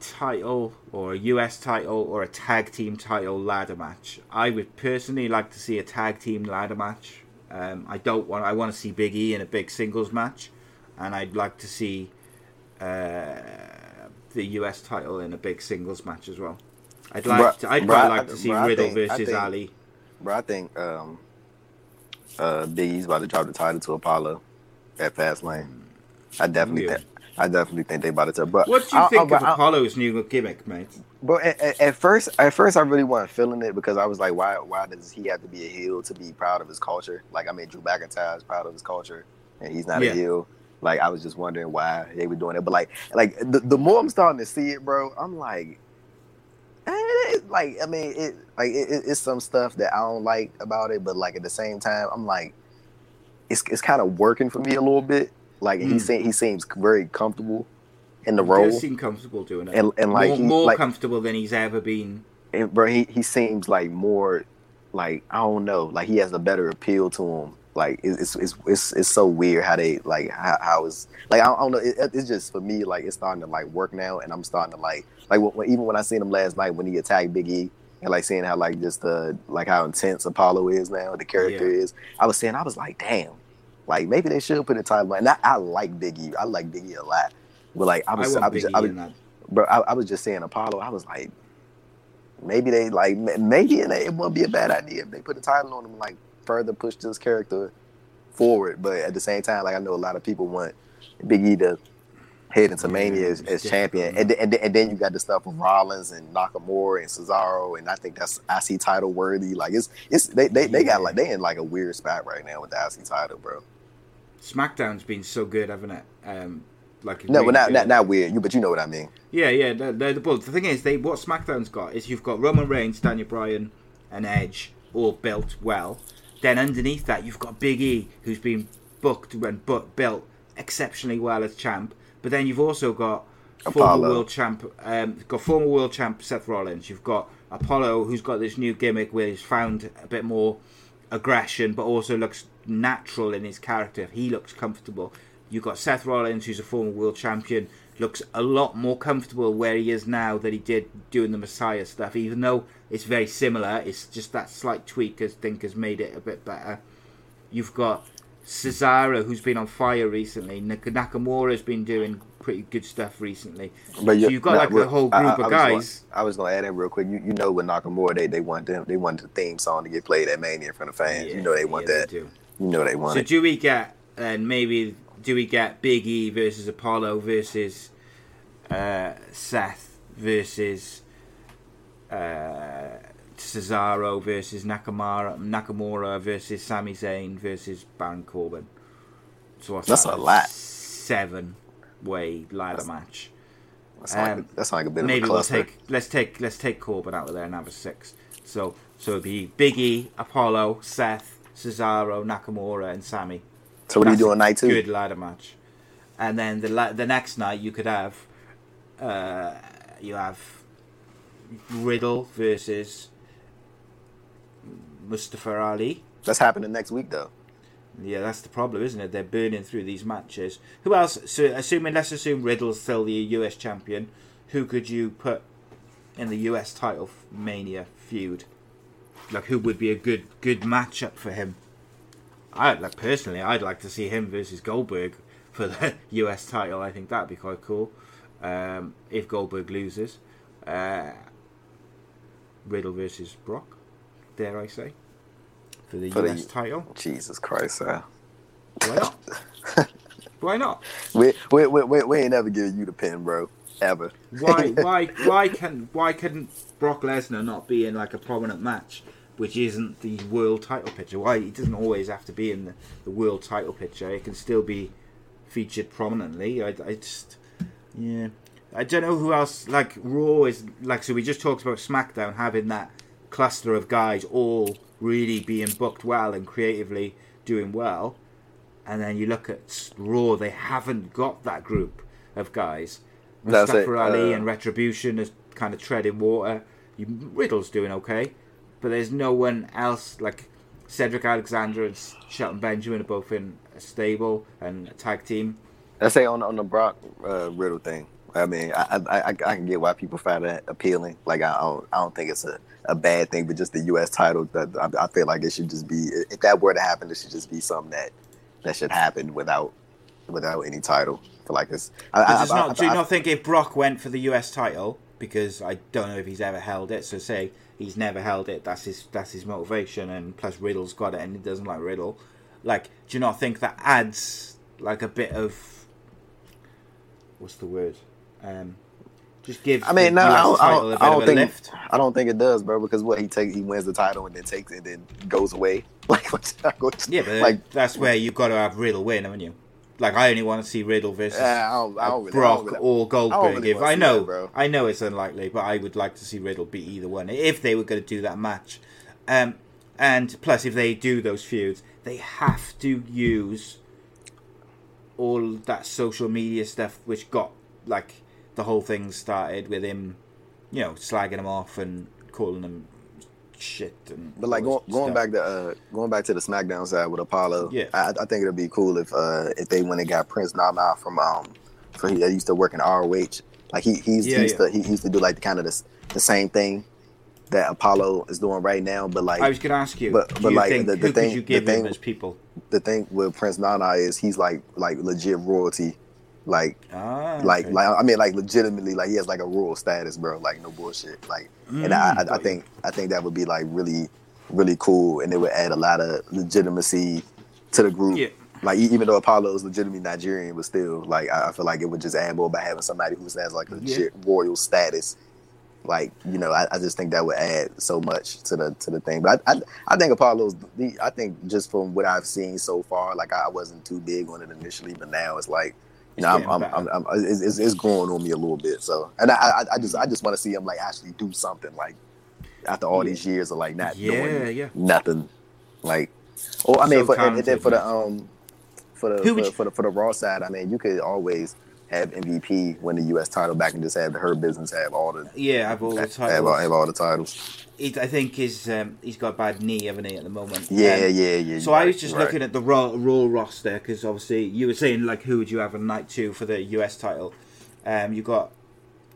title or a US title or a tag team title ladder match? I would personally like to see a tag team ladder match. Um, I don't want. I want to see Big E in a big singles match, and I'd like to see uh, the US title in a big singles match as well. I'd like. To, I'd quite like to see Riddle think- versus think- Ali. Bro, I think um, uh, Big E's about to drop the title to Apollo at Fastlane. I definitely Yeah. think. I definitely think they about to. But What do you I- think I- of I- Apollo's new gimmick, mate? But at, at- at first, at first, I really wasn't feeling it because I was like, why, why does he have to be a heel to be proud of his culture? Like, I mean, Drew McIntyre is proud of his culture, and he's not Yeah. a heel. Like, I was just wondering why they were doing it. But like, like the, the more I'm starting to see it, bro, I'm like, it- like, I mean, it like it, it- it's some stuff that I don't like about it, but like at the same time, I'm like, it's it's kind of working for me a little bit. Like he Mm. se- he seems very comfortable in the He role, does seem comfortable doing it. and and like more, he, more like, comfortable than he's ever been. and bro, he, he seems like more like I don't know, like he has a better appeal to him. Like it's it's it's it's so weird how they like how, how it's like I don't, I don't know. It, it's just for me like it's starting to like work now, and I'm starting to like like when, even when I seen him last night when he attacked Big E. And like seeing how like just the like how intense Apollo is now, the character Yeah. is. I was saying I was like, damn, like maybe they should put a title. on. And I, I like Big E. I like Big E a lot. But like I I, was, want I, was, just, I was bro, I, I was just saying Apollo. I was like, maybe they like maybe it, it won't be a bad idea if they put a title on him, like further push this character forward. But at the same time, like I know a lot of people want Big E to head into Yeah, Mania as, as champion, and, and and then you got the stuff with Rollins and Nakamura and Cesaro, and I think that's IC title worthy. Like it's it's they they, they got like they in like a weird spot right now with the IC title, bro. SmackDown's been so good, haven't it? Um, like No, really but not, not not weird. You but you know what I mean. Yeah, yeah. They're, they're the well, the thing is, they what SmackDown's got is you've got Roman Reigns, Daniel Bryan, and Edge all built well. Then underneath that, you've got Big E, who's been booked and bu- built exceptionally well as champ. But then you've also got former world champ, um, got former world champ Seth Rollins. You've got Apollo, who's got this new gimmick where he's found a bit more aggression, but also looks natural in his character. He looks comfortable. You've got Seth Rollins, who's a former world champion, looks a lot more comfortable where he is now than he did doing the Messiah stuff. Even though it's very similar, it's just that slight tweak I think has made it a bit better. You've got Cesaro, who's been on fire recently. Nak- Nakamura's been doing pretty good stuff recently. But So you've got like a whole group I- of I guys. Gonna, I was gonna add in real quick. You you know with Nakamura they they want them they want the theme song to get played at Mania in front of fans. you know they want yeah, that. do. You know they want So it. do we get and maybe do we get Big E versus Apollo versus uh, Seth versus uh, Cesaro versus Nakamura Nakamura versus Sami Zayn versus Baron Corbin. So That's that? a lot. Seven way ladder match. That's, um, like, that sound like a bit Maybe of a we'll take let's take let's take Corbin out of there and have a six. So so it'd be Big E, Apollo, Seth, Cesaro, Nakamura, and Sami. so what are you That's doing night two? Good ladder match. And then the la- the next night you could have uh, you have Riddle versus Mustafa Ali. That's happening next week though. Yeah, that's the problem, isn't it? They're burning through these matches. Who else? So, assuming let's assume Riddle's still the US champion. Who could you put in the US title Mania feud? Like, who would be a good good matchup for him? I like personally, I'd like to see him versus Goldberg for the US title. I think that'd be quite cool. Um, if Goldberg loses, uh, Riddle versus Brock. Dare I say? For the For the- title. Jesus Christ, sir. Why not? Why not? We we, we, we, ain't never giving you the pin, bro. Ever. Why why why can why couldn't Brock Lesnar not be in like a prominent match, which isn't the world title picture? Why he doesn't always have to be in the, the world title picture? It can still be featured prominently. I, I just yeah. I don't know who else like Raw is like. So we just talked about SmackDown having that cluster of guys all really being booked well and creatively doing well, and then you look at Raw, they haven't got that group of guys. Mustafa Ali uh, and Retribution is kind of treading water. You, Riddle's doing okay, but there's no one else like Cedric Alexander and Shelton Benjamin are both in a stable and a tag team. Let's say on on the Brock uh, Riddle thing. I mean, I, I I I can get why people find that appealing. Like I don't I don't think it's a, a bad thing, but just the U.S. title that I, I feel like it should just be if that were to happen, it should just be something that that should happen without without any title. For like this, I, I, not, do you not think if Brock went for the US title, because I don't know if he's ever held it, so say he's never held it, that's his that's his motivation, and plus Riddle's got it and he doesn't like Riddle. Like, do you not think that adds like a bit of what's the word? Um, just gives I mean, no, I don't, I don't, I don't think lift. I don't think it does, bro. Because what he take, he wins the title and then takes it, and then goes away. Like, Yeah, but like, that's where you've got to have Riddle win, haven't you? Like, I only want to see Riddle versus uh, I don't, I don't really, I Brock really, or Goldberg. really if I know, that, bro. I know it's unlikely, but I would like to see Riddle beat either one if they were going to do that match. Um, and plus, if they do those feuds, they have to use all that social media stuff, which got like the whole thing started with him, you know, slagging him off and calling him shit. And But like going, going back to uh, going back to the SmackDown side with Apollo, Yeah. I, I think it'd be cool if uh, if they went and got Prince Nana from um, for he used to work in ROH. Like he he's, Yeah, he used yeah. to he used to do like the kind of the, the same thing that Apollo is doing right now. But like I was going to ask you, But- but, you like, the- the thing- the give him thing- as people? the thing with Prince Nana is he's like like legit royalty. Like Ah, like okay. like I mean like legitimately like he has like a royal status, bro. Like no bullshit. Like and I, I, I think I think that would be like really really cool, and it would add a lot of legitimacy to the group. Yeah. Like even though Apollo is legitimately Nigerian, but still like I, I feel like it would just add more by having somebody who has like legit royal status. Like you know, I, I just think that would add so much to the to the thing. But I I, I think Apollo's I think just from what I've seen so far, like I wasn't too big on it initially, but now it's like know, I'm, I'm. I'm, I'm, it's, it's- it's growing on me a little bit. So, and I, I, I just, I just want to see him like actually do something like after all Yeah. these years of like not Yeah, doing yeah. nothing. Like, oh, I mean, So for, and, and then for the um, for the for, the- you- for the for the Raw side, I mean, you could always have MVP win the U.S. title back and just have her Business have all the Yeah, I've all the have, titles. all, have all the titles. He- I think he's um, he's got a bad knee, haven't he, at the moment? Yeah, Um, yeah, yeah. So you're I was just right. looking at the Raw, Raw roster because obviously you were saying like who would you have on night two for the US title? Um, you got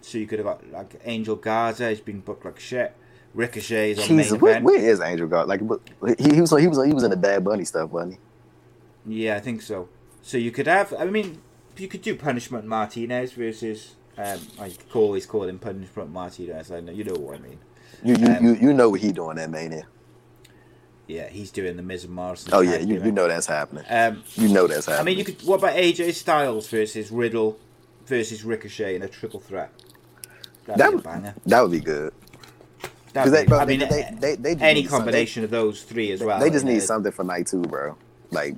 so you could have got like Angel Garza. He's been booked like shit. Ricochet's on Jesus, main where, event. where is Angel God? Like, he, he was he was he was in the Bad Bunny stuff, wasn't he? Yeah, I think so. So you could have. I mean, you could do Punishment Martinez versus. Um, I always call him Punishment Martinez. I know you know what I mean. You you, Um, you you know what he doing that mania. Yeah, he's doing the Miz and Morrison. Oh yeah, you, know. you know that's happening. Um, You know that's happening. I mean, you could. What about AJ Styles versus Riddle versus Ricochet in a triple threat? That'd that would, banger. that would be good. That'd they- bro, I mean, they- they- they any combination of those three as well. they just need know, something for night two, bro. Like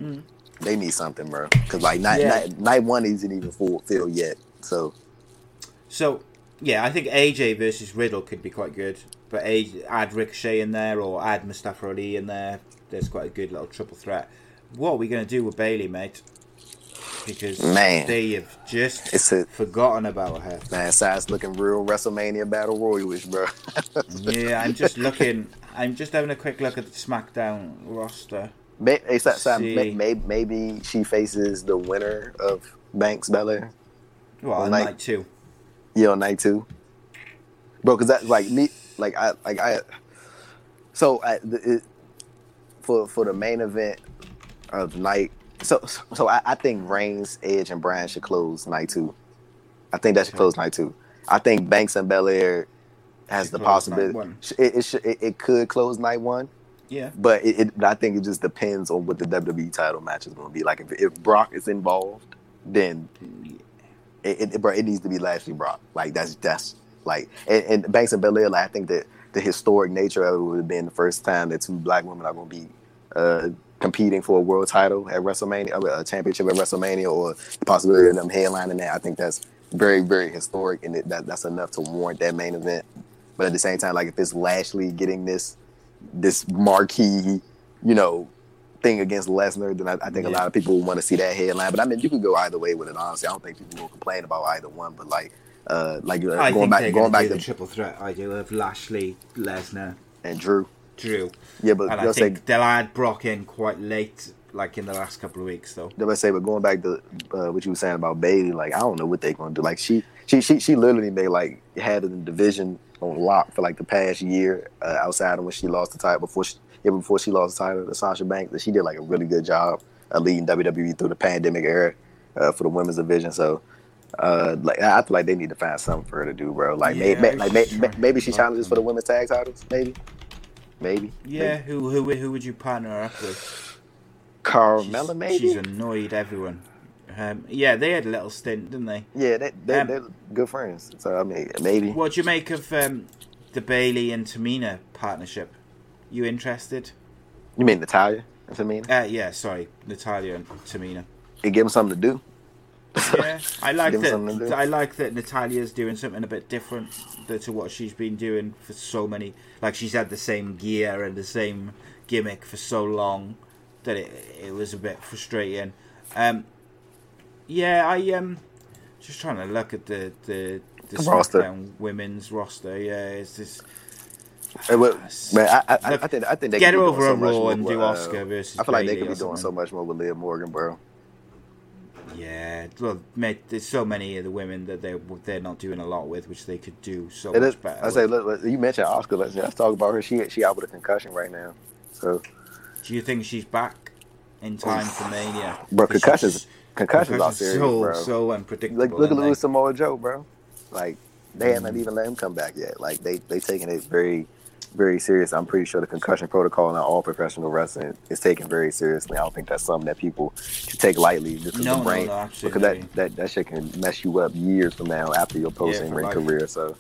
they need something, bro. Because like night, Yeah. night night one isn't even full filled yet. So So yeah, I think AJ versus Riddle could be quite good. But AJ, add Ricochet in there or add Mustafa Ali in there. There's quite a good little triple threat. What are we going to do with Bayley, mate? Because Man. they have just It's a- forgotten about her. man, size looking real WrestleMania battle royalish, bro. Yeah, I'm just looking. I'm just having a quick look at the SmackDown roster. May- hey, Sa- Sa- See. may- may- maybe she faces the winner of Banks Belair. Well, on Like- night two. Yeah, on night two, bro. Because that like me, like I, like I. So I, the, it, for for the main event of the night, so so I, I think Reigns, Edge, and Bryan should close night two. I think that should close night two. I think Banks and Belair has the possibility. It, it, should, it it could close night one. Yeah. But it, it, I think it just depends on what the WWE title match is going to be. Like if, if Brock is involved, then it, it, bro, it needs to be Lashley Brock. Like that's that's like and, and Banks and Belair. Like I think that the historic nature of it would have been the first time that two black women are going to be uh, competing for a world title at WrestleMania, uh, a championship at WrestleMania, or the possibility of them headlining that. I think that's very very historic, and it, that that's enough to warrant that main event. But at the same time, like if it's Lashley getting this this marquee, you know, thing against Lesnar, then I, I think a lot of people want to see that headline. But I mean, you could go either way with it. Honestly, I don't think people will complain about either one. But like, uh, like uh, going think back, going going back to the triple threat idea of Lashley, Lesnar, and Drew. Drew. Yeah, but And I they'll say think they'll add Brock in quite late, like in the last couple of weeks, though. they say, but going back to uh, what you were saying about Bayley, like I don't know what they're gonna do. Like she, she, she, she literally they like had the division on lock for like the past year, uh, outside of when she lost the title before she, yeah, before she lost the title to Sasha Banks, that she did like a really good job of leading WWE through the pandemic era uh, for the women's division. So. Uh, like I feel like they need to find something for her to do, bro. Like, may, Yeah, may, like was may, maybe she challenges for the women's tag titles, maybe, maybe. Yeah, Maybe. who who who would you partner her up with? Carmella, She's- maybe. She's annoyed everyone. Um, yeah, they had a little stint, didn't they? yeah, they, they, Um, they're good friends. So I mean, maybe. What do you make of um, the Bayley and Tamina partnership? You interested? You mean Natalya and Tamina? Uh, yeah, sorry, Natalya and Tamina. It give them something to do. Yeah, I like Give 'em something to that. I like that Natalya's doing something a bit different to to what she's been doing for so many. Like she's had the same gear and the same gimmick for so long that it it was a bit frustrating. Um, yeah, I um, just trying to look at the the the The roster. SmackDown women's roster. Yeah, it's just Hey, well, man, I, I, I, Look, I think I think they get her over doing so on much Raw and do uh, Asuka versus I feel like they could be doing so much more with Liv Morgan, bro. Yeah. Well, mate, there's so many of the women that they they're not doing a lot with, which they could do so It much is, better. I say, look, look, you mentioned Asuka. Let's, let's talk about her. She she out with a concussion right now. So, Do you think she's back in time for Mania? bro, concussions, concussions are concussions so, bro. So unpredictable. look look at? Louis Samoa Joe, bro. Like they Mm. haven't even let him come back yet. Like they they taking it very very serious. I'm pretty sure the concussion protocol in all professional wrestling is taken very seriously. I don't think that's something that people should take lightly just because No, the no, brain no, because that, that that shit can mess you up years from now after your post for ring career. So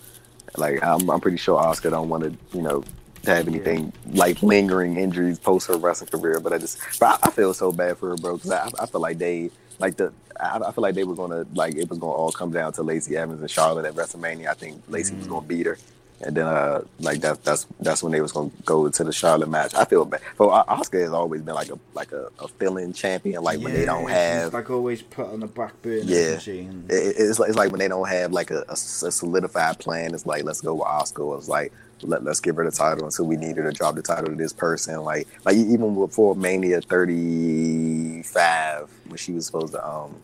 like I'm I'm pretty sure Asuka don't want to you know have anything like lingering injuries post her wrestling career. But I just but I, I feel so bad for her, bro, because I, I feel like they like the I, I feel like they were gonna like it was gonna all come down to Lacey Evans and Charlotte at WrestleMania. I think Lacey was mm. gonna beat her. And then, uh, like that, that's that's when they was gonna go to the Charlotte match. I feel bad. But Asuka has always been like a like a, a fill-in champion. Like when they don't have, like always put on the back burner. Yeah. It, it's like it's like when they don't have like a solidified plan. It's like let's go with Asuka. It's like let let's give her the title until we need her to drop the title to this person. Like like even before Mania thirty five, when she was supposed to um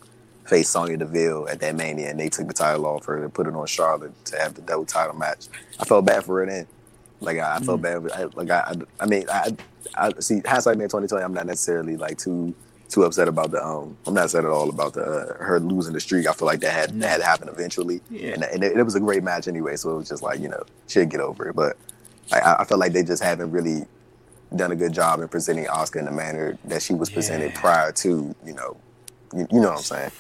face Sonya Deville at that Mania, and they took the title off her and put it on Charlotte to have the double title match. I felt bad for her then. Like I, I felt bad. I, like I, I, I mean, I, I see hindsight being twenty twenty. I'm not necessarily like too too upset about the um. I'm not upset at all about the uh, her losing the streak. I feel like that had that had to happen eventually, Yeah. and, and it, it was a great match anyway. So it was just like you know she'll get over it. But I, I feel like they just haven't really done a good job in presenting Asuka in the manner that she was presented Yeah. prior to you know you, you know what I'm saying.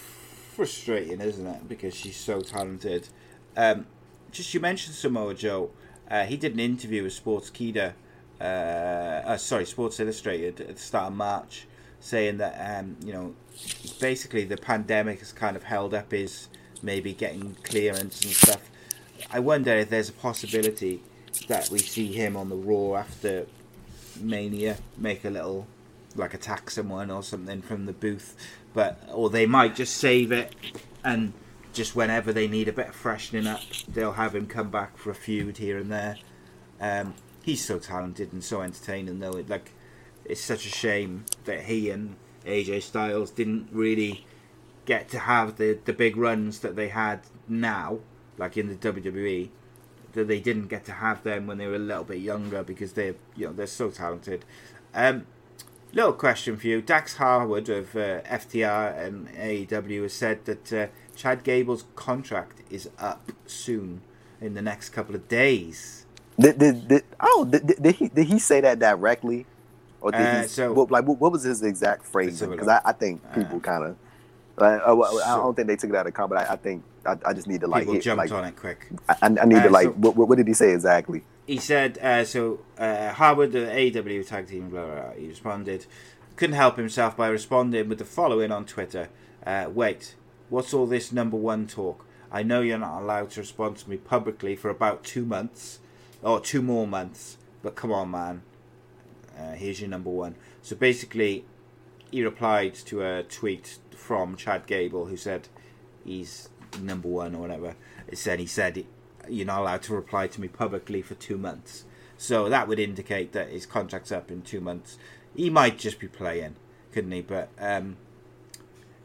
Frustrating, isn't it? Because she's so talented. Um, just you mentioned Samoa Joe. Uh, he did an interview with Sportskeeda, uh, uh, sorry, Sports Illustrated at the start of March, saying that um, you know basically the pandemic has kind of held up his maybe getting clearance and stuff. I wonder if there's a possibility that we see him on the Raw after Mania make a little like attack someone or something from the booth, but or they might just save it and just whenever they need a bit of freshening up, they'll have him come back for a feud here and there. Um, he's so talented and so entertaining, though. It, like it's such a shame that he and AJ Styles didn't really get to have the the big runs that they had now, like in the WWE. That they didn't get to have them when they were a little bit younger because they're you know they're so talented. Um, little question for you: Dax Harwood of uh, FTR and AEW has said that uh, Chad Gable's contract is up soon in the next couple of days. Did, did, did, oh, did, did, he did he say that directly, or did Uh, he? so- what, like, what, what was his exact phrasing? Because. I, I think Uh, people kind of, like, uh, well, I don't think they took it out of context. But I, I think I, I just need to like, People hit, jumped like on it quick. I, I need Uh, to like, so- what, what, did he say exactly? he said, uh, so uh, Harwood, the AW tag team, blah, blah, blah, he responded, couldn't help himself by responding with the following on Twitter. Uh, wait, what's all this number one talk? I know you're not allowed to respond to me publicly for about two months, or two more months, but come on, man. Uh, here's your number one. So basically, he replied to a tweet from Chad Gable who said he's number one or whatever. It said he said you're not allowed to reply to me publicly for two months. So that would indicate that his contract's up in two months. He might just be playing, couldn't he? But um,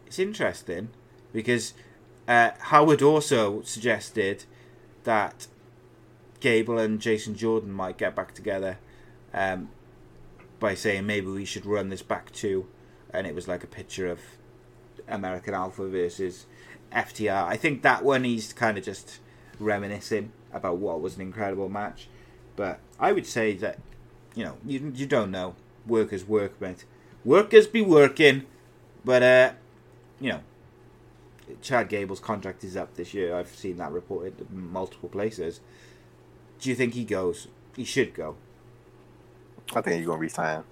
it's interesting because uh, Harwood also suggested that Gable and Jason Jordan might get back together um, by saying maybe we should run this back too, and it was like a picture of American Alpha versus FTR. I think that one he's kind of just reminiscing about what was an incredible match, but I would say that you know you you don't know workers work, mate. Workers be working, but uh, you know. Chad Gable's contract is up this year. I've seen that reported in multiple places. Do you think he goes? He should go. I think he's gonna resign.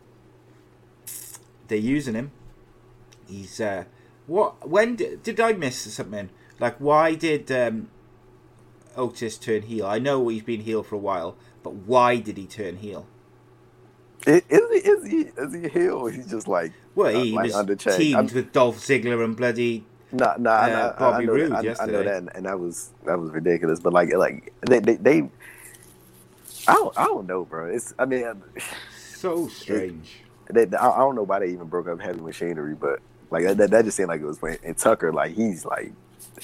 they're using him. He's uh, what? When did, did I miss something? Like, why did um, Otis turn heel? I know he's been heel for a while, but why did he turn heel? Is, is he is he is he heel? He's just like Well, uh, he like was under chain. teamed I'm- with Dolph Ziggler and bloody. Nah, nah, uh, Bobby I, know Roode that, I, I know that, and, and that was that was ridiculous. But like, like they, they, they I don't, I don't know, bro. It's, I mean, So strange. they, I I don't know why they even broke up Heavy Machinery, but like that, that just seemed like it was when and Tucker, like he's like,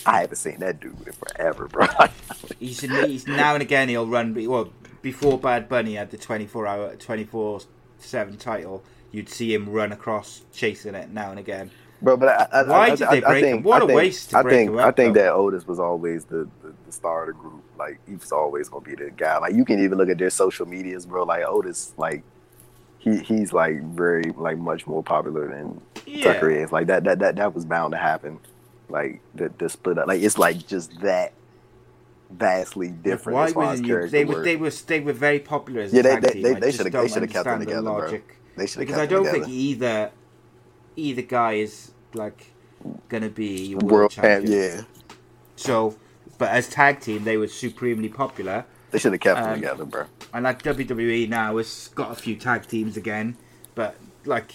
I haven't seen that dude in forever, bro. He's, he's now and again he'll run. Well, before Bad Bunny had the twenty four hour, twenty four seven title, you'd see him run across chasing it now and again. Bro, but I, I, Why I, did they break think, him? What a think, waste to I break think, him I think though. that Otis was always the, the, the star of the group. Like he was always gonna be the guy. Like you can even look at their social medias, bro. Like Otis, like he he's like very like much more popular than Yeah. Tucker is. Like that that that that was bound to happen. Like the the split up. Like it's like just that vastly different Why as far as character They were they were they were very popular as Yeah, they- tag they- team. they- they should've- they should've kept them understand the together, bro. They should've because kept I don't think either either guy is like gonna be world, world champion. champ. Yeah, So, but as tag team, they were supremely popular. They should have kept them Um, together, bro. And like WWE now has got a few tag teams again, but like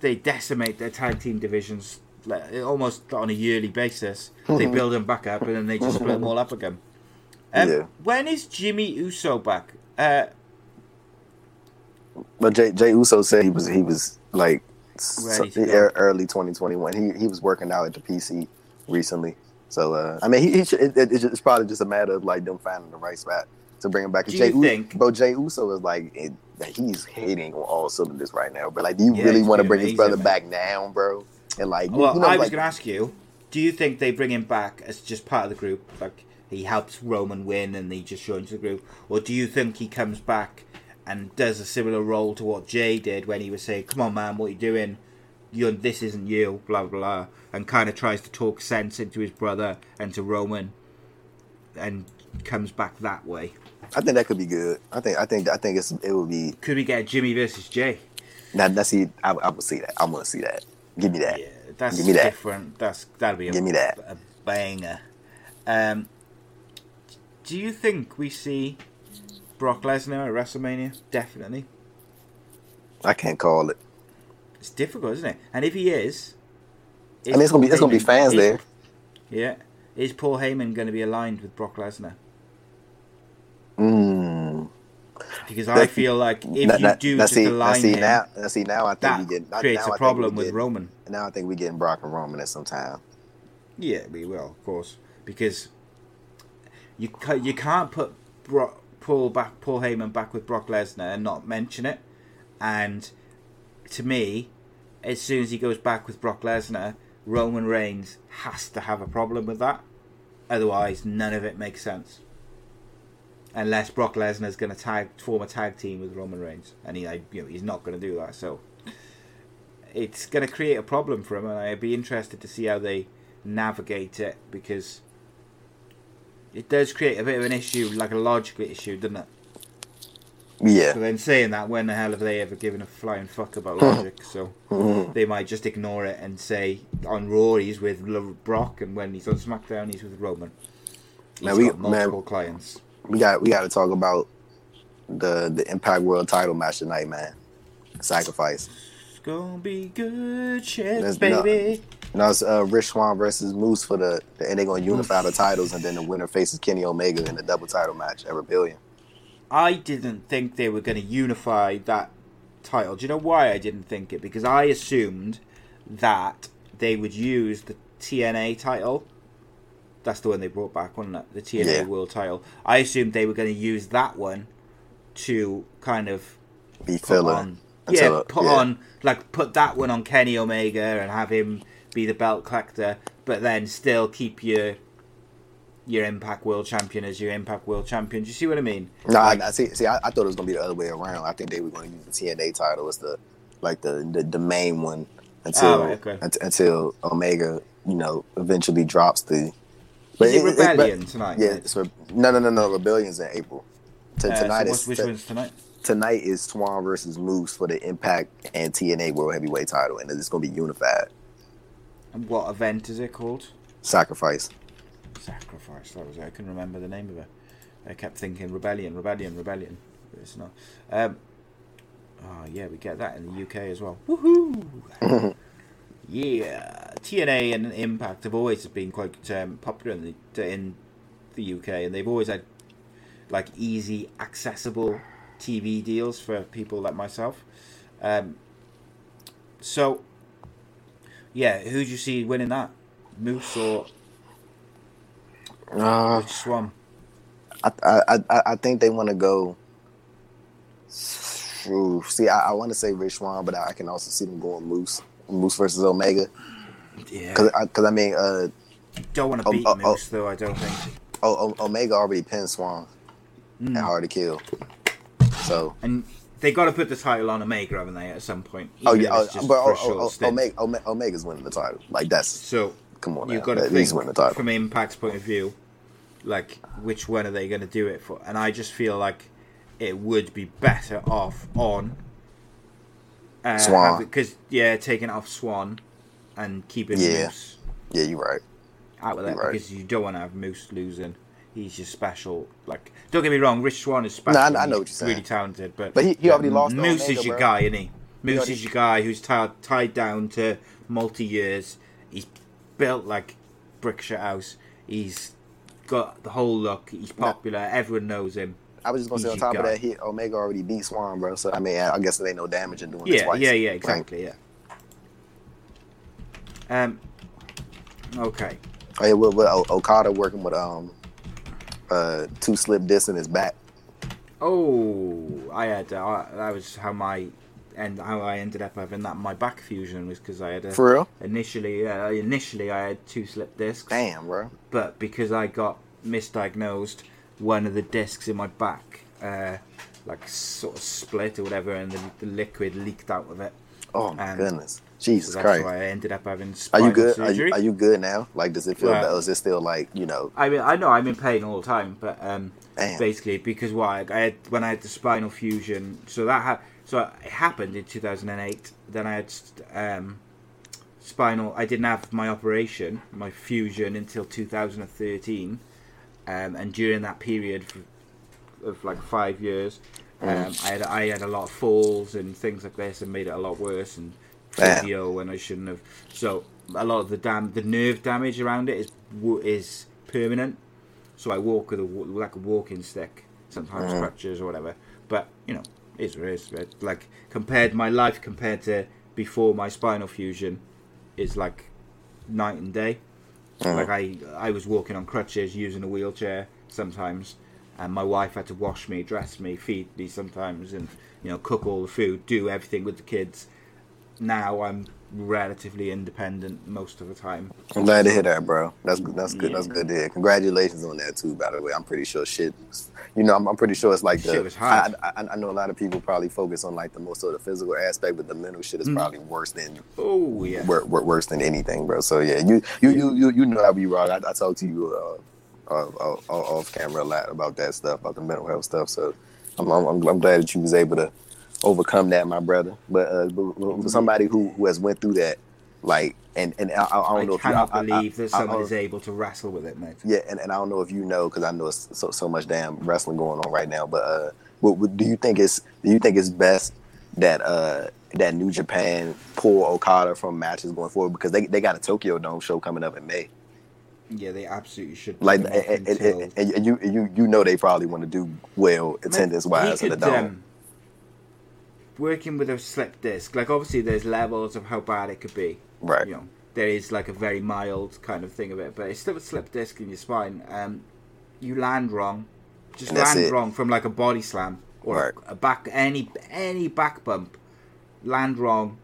they decimate their tag team divisions like, almost on a yearly basis. They build them back up and then they just split them all up again. Um, Yeah. When is Jimmy Uso back? Uh, But Jay, Jay Uso said he was he was like so- to go. ear- early 2021. He he was working out at the PC recently. So uh, I mean, he, he should, it, it- it's, probably just a matter of like them finding the right spot to bring him back. Do Jay you U- think- bro? Jay Uso is like it, that he's hitting on all cylinders right now. But like, do you Yeah, really want to bring his brother man. back now, bro? And like, Well, you know, I was like, going to ask you, do you think they bring him back as just part of the group, like he helps Roman win and he just joins the group, or do you think he comes back and does a similar role to what Jay did when he was saying, "Come on, man, what are you doing? You this isn't you," blah blah blah, and kind of tries to talk sense into his brother and to Roman, and comes back that way. I think that could be good. I think, I think, I think it's it would be. Could we get Jimmy versus Jay? Now, now see, I, I would see that. I'm gonna see that. Give me that. Yeah, that's Give me that. different. That's that'll be a, Give me that. a banger. Um, do you think we see Brock Lesnar at WrestleMania? Definitely. I can't call it. It's difficult, isn't it? And if he is, I mean, it's gonna be it's gonna be fans is- there. Yeah. Is Paul Heyman going to be aligned with Brock Lesnar? Mm. Because I feel like if Now- you now- do just see, align see him, now, see now I think that we get creates now a problem with get- Roman. Now I think we're getting Brock and Roman at some time. Yeah, we will, of course, because you ca- you can't put Brock, Paul back Paul Heyman back with Brock Lesnar and not mention it. And to me, as soon as he goes back with Brock Lesnar, Roman Reigns has to have a problem with that. Otherwise, none of it makes sense. Unless Brock Lesnar is going to tag form a tag team with Roman Reigns, and he, you know, he's not going to do that. So it's going to create a problem for him, and I'd be interested to see how they navigate it because it does create a bit of an issue, like a logical issue, doesn't it? Yeah. So then saying that, when the hell have they ever given a flying fuck about logic? So they might just ignore it and say on Raw he's with Brock, and when he's on SmackDown he's with Roman. He's Man, we- got multiple man- clients. we got we got to talk about the the Impact World Title match tonight, man. Sacrifice. It's gonna be good shit, There's baby. Now it's uh, Rich Swann versus Moose for the, and they're gonna unify the titles, and then the winner faces Kenny Omega in the double title match at Rebellion. I didn't think they were going to unify that title. Do you know why I didn't think it? Because I assumed that they would use the TNA title. That's the one they brought back, wasn't it? The TNA Yeah. World title. I assumed they were going to use that one to kind of Be put filler. on, yeah, put yeah. on like put that one on Kenny Omega and have him be the belt collector, but then still keep your your Impact World Champion as your Impact World Champion. Do you see what I mean? No, Like- I, see. See, I, I thought it was gonna be the other way around. I think they were going to use the TNA title as the like the the, the main one until Oh, okay. unt- until Omega, you know, eventually drops the. Is it it- it- Rebellion but- tonight? Yeah, it's Re- no, no, no, no. Rebellion's in April. T- Uh, tonight what's, is which t- one's tonight? tonight is Swann versus Moose for the Impact and TNA World Heavyweight title, and it's gonna be unified. And what event is it called? Sacrifice. Sacrifice. That was it. I couldn't remember the name of it. I kept thinking Rebellion, Rebellion, Rebellion. But it's not. Um, oh yeah, we get that in the UK as well. Woohoo! yeah, TNA and Impact have always been quite um, popular in the in the UK, and they've always had like easy, accessible TV deals for people like myself. Um, so, yeah, who do you see winning that? Moose or Uh, Swann? I, I, I, I think they want to go. Ooh, see, I, I want to say Rich Swann, but I can also see them going Moose, Moose versus Omega, Yeah, because I, cause I mean, uh, don't want to beat oh. Moose though. I don't think. o, o, Omega already pinned Swann Mm. at Hard to Kill, so. And they got to put the title on Omega, haven't they? At some point. Oh yeah, oh, but oh, oh, oh. Omega, Ome- Omega's winning the title. Like that's So come on, you've now. got to think he's winning the from Impact's point of view, like which one are they going to do it for? And I just feel like it would be better off on uh, Swann. because yeah, taking off Swann and keeping Yeah. Moose Yeah, you're right. out with that right. because you don't want to have Moose losing. He's just special. Like, don't get me wrong, Rich Swann is special. Nah, I- know what you're saying. Really talented, but But he- he already lost Moose Omega, is your bro. guy, isn't he? Moose already- is your guy who's tied tied down to multi years. He's built like brick shit house. He's got the whole look. He's popular. Everyone knows him. I was just gonna say on top of that, he, Omega already beat Swann, bro. So I mean, I guess there ain't no damage in doing it Yeah, twice. yeah, yeah, Like, exactly, yeah. Um. Okay. Oh, yeah, with, with Okada working with um uh two slip disc in his back. Oh, I had uh, that was how my and how I ended up having that my back fusion was because I had a For real? initially uh, initially I had two slip discs. Damn, bro. but because I got misdiagnosed, one of the discs in my back, uh, like sort of split or whatever, and the, the liquid leaked out of it. Oh my Um, goodness, So Jesus that's Christ. why I ended up having Are you good? Are you, are you good now? Like, does it feel Well- better? Is it still like you know? I mean, I know I'm in pain all the time, but um, Damn. basically because why I had when I had the spinal fusion, so that ha- so it happened in 2008. Then I had um, spinal. I didn't have my operation, my fusion, until 2013, um, and during that period of, of like five years, um, I had I had a lot of falls and things like this, and made it a lot worse and physio when I shouldn't have. So a lot of the dam, the nerve damage around it is is permanent. So I walk with a like a walking stick, sometimes crutches or whatever. But you know, is what it is. Like compared my life compared to before my spinal fusion is like night and day. Uh-huh. Like I I was walking on crutches, using a wheelchair sometimes, and my wife had to wash me, dress me, feed me sometimes, and you know cook all the food, do everything with the kids. Now I'm relatively independent most of the time. I'm glad to hear that, bro. That's that's good. Yeah. That's good to hear. Congratulations on that too. By the way, I'm pretty sure shit. You know, I'm, I'm pretty sure it's like the. Shit was hard. I, I, I know a lot of people probably focus on like the most sort of physical aspect, but the mental shit Mm. is probably worse than Oh yeah. wor- wor- worse than anything, bro. So yeah, you you you you, you know I be wrong. I, I talk to you uh, uh, uh, uh, off camera a lot about that stuff, about the mental health stuff. So I'm I'm, I'm, I'm glad that you was able to overcome that, my brother. But, uh, for somebody who, who has went through that, like, and and I, I I don't know if you, I- I- believe that I- I- someone is able to wrestle with it, mate. yeah, and, and I don't know if you know because I know it's so so much damn wrestling going on right now. But uh, what, what, do you think it's do you think it's best that uh that New Japan pull Okada from matches going forward because they they got a Tokyo Dome show coming up in May. Yeah, they absolutely should. Like, put him off and, and, and, you you you know they probably want to do well attendance wise in the dome. um, working with a slip disc, like obviously there's levels of how bad it could be. Right. You know, there is like a very mild kind of thing of it, but it's still a slip disc in your spine. Um, you land wrong, just And land wrong from like a body slam or Right. a back any any back bump. Land wrong,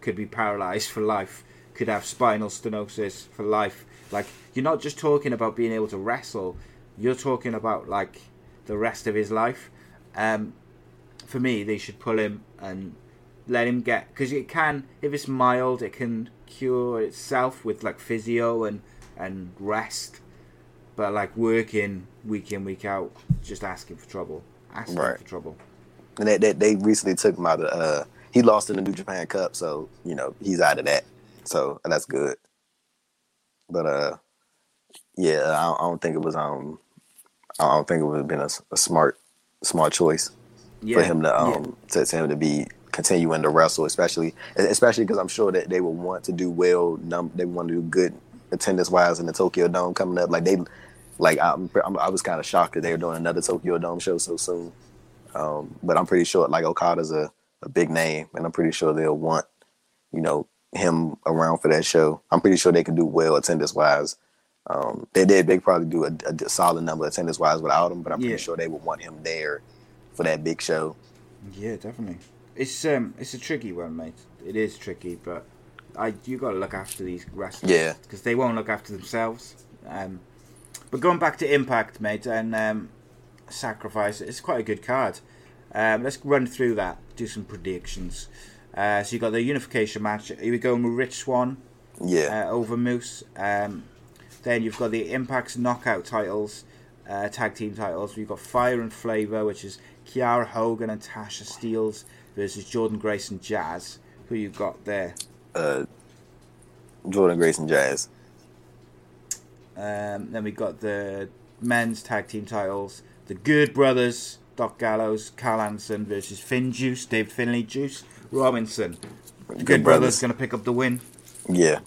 could be paralyzed for life. Could have spinal stenosis for life. Like you're not just talking about being able to wrestle. You're talking about like the rest of his life. Um, for me, they should pull him and let him get because it can, if it's mild, it can cure itself with like physio and and rest. But like working week in week out, just asking for trouble, asking Right. for trouble. And they, they they recently took him out of uh he lost in the New Japan Cup, so you know he's out of that. So and that's good. But uh, yeah, I don't, I don't think it was um, I don't think it would have been a smart smart choice Yeah, for him to yeah. um to, to him to be continuing to wrestle, especially especially because I'm sure that they will want to do well. Num they want to do good attendance wise in the Tokyo Dome coming up. Like they, like I'm, I'm I was kind of shocked that they were doing another Tokyo Dome show so soon. Um, but I'm pretty sure like Okada's a, a big name, and I'm pretty sure they'll want you know him around for that show. I'm pretty sure they can do well attendance wise. Um, they did. They probably do a, a solid number attendance wise without him, but I'm pretty Yeah. sure they would want him there for that big show. Yeah, definitely. It's um, it's a tricky one, mate. It is tricky, but I you got to look after these wrestlers. Yeah. because they won't look after themselves. Um, but going back to Impact, mate, and um, Sacrifice, it's quite a good card. Um, let's run through that, do some predictions. Uh, so you got the unification match. Here we going with Rich Swann Yeah, uh, over Moose. Um, then you've got the Impact's knockout titles, uh, tag team titles. You've got Fire and Flavor, which is Kiera Hogan and Tasha Steelz versus Jordynne Grace and Jazz. Who you got there? uh, Jordynne Grace and Jazz. Um, then we got the men's tag team titles. The Good Brothers, Doc Gallows, Karl Anderson versus Finn Juice, David Finlay Juice, Robinson. The Good, Good Brothers, going to pick up the win. Yeah,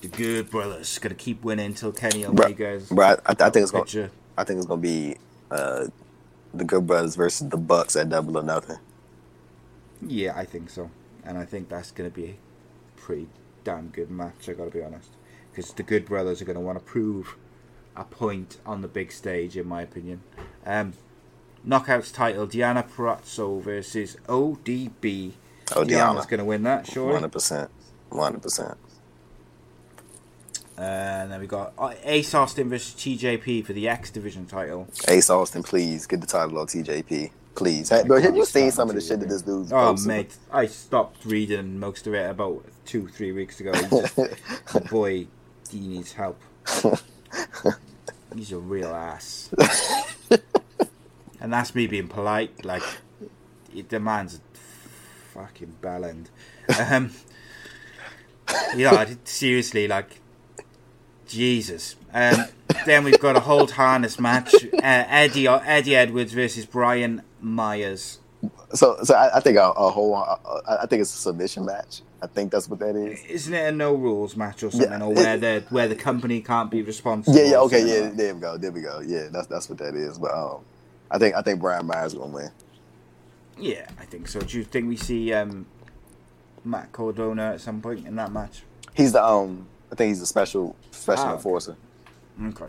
The Good Brothers going to keep winning until Kenny bro, Omega is bro I, I think it's gonna. I think it's gonna be uh, the Good Brothers versus the Bucks at Double or Nothing. Yeah, I think so, and I think that's going to be a pretty damn good match. I got to be honest, because the Good Brothers are going to want to prove a point on the big stage, in my opinion. Um, Knockouts title: Deonna Purrazzo versus ODB. Oh, Deonna's going to win that, surely. 100%. 100%. And then we got uh, Ace Austin versus TJP for the X Division title. Ace Austin, please get the title on TJP. Please. Hey, bro, have you seen some of the shit that this dude's Oh, mate, I stopped reading most of it about two, three weeks ago. Just- boy, he needs help. He's a real ass. and that's me being polite. Like, it, the man's a fucking bellend. Um, yeah, seriously, like, Jesus. Um, then we've got a hold harmless match: uh, Eddie Eddie Edwards versus Brian Myers. So, so I, I think a, a whole, I, I think it's a submission match. I think that's what that is. Isn't it a no rules match or something, Yeah, or it- where the where the company can't be responsible? Yeah, yeah, okay, yeah, like there we go, there we go. Yeah, that's that's what that is. But um, I think I think Brian Myers gonna win. Yeah, I think so. Do you think we see um, Matt Cardona at some point in that match? He's the um, I think he's a special special okay. enforcer. Okay.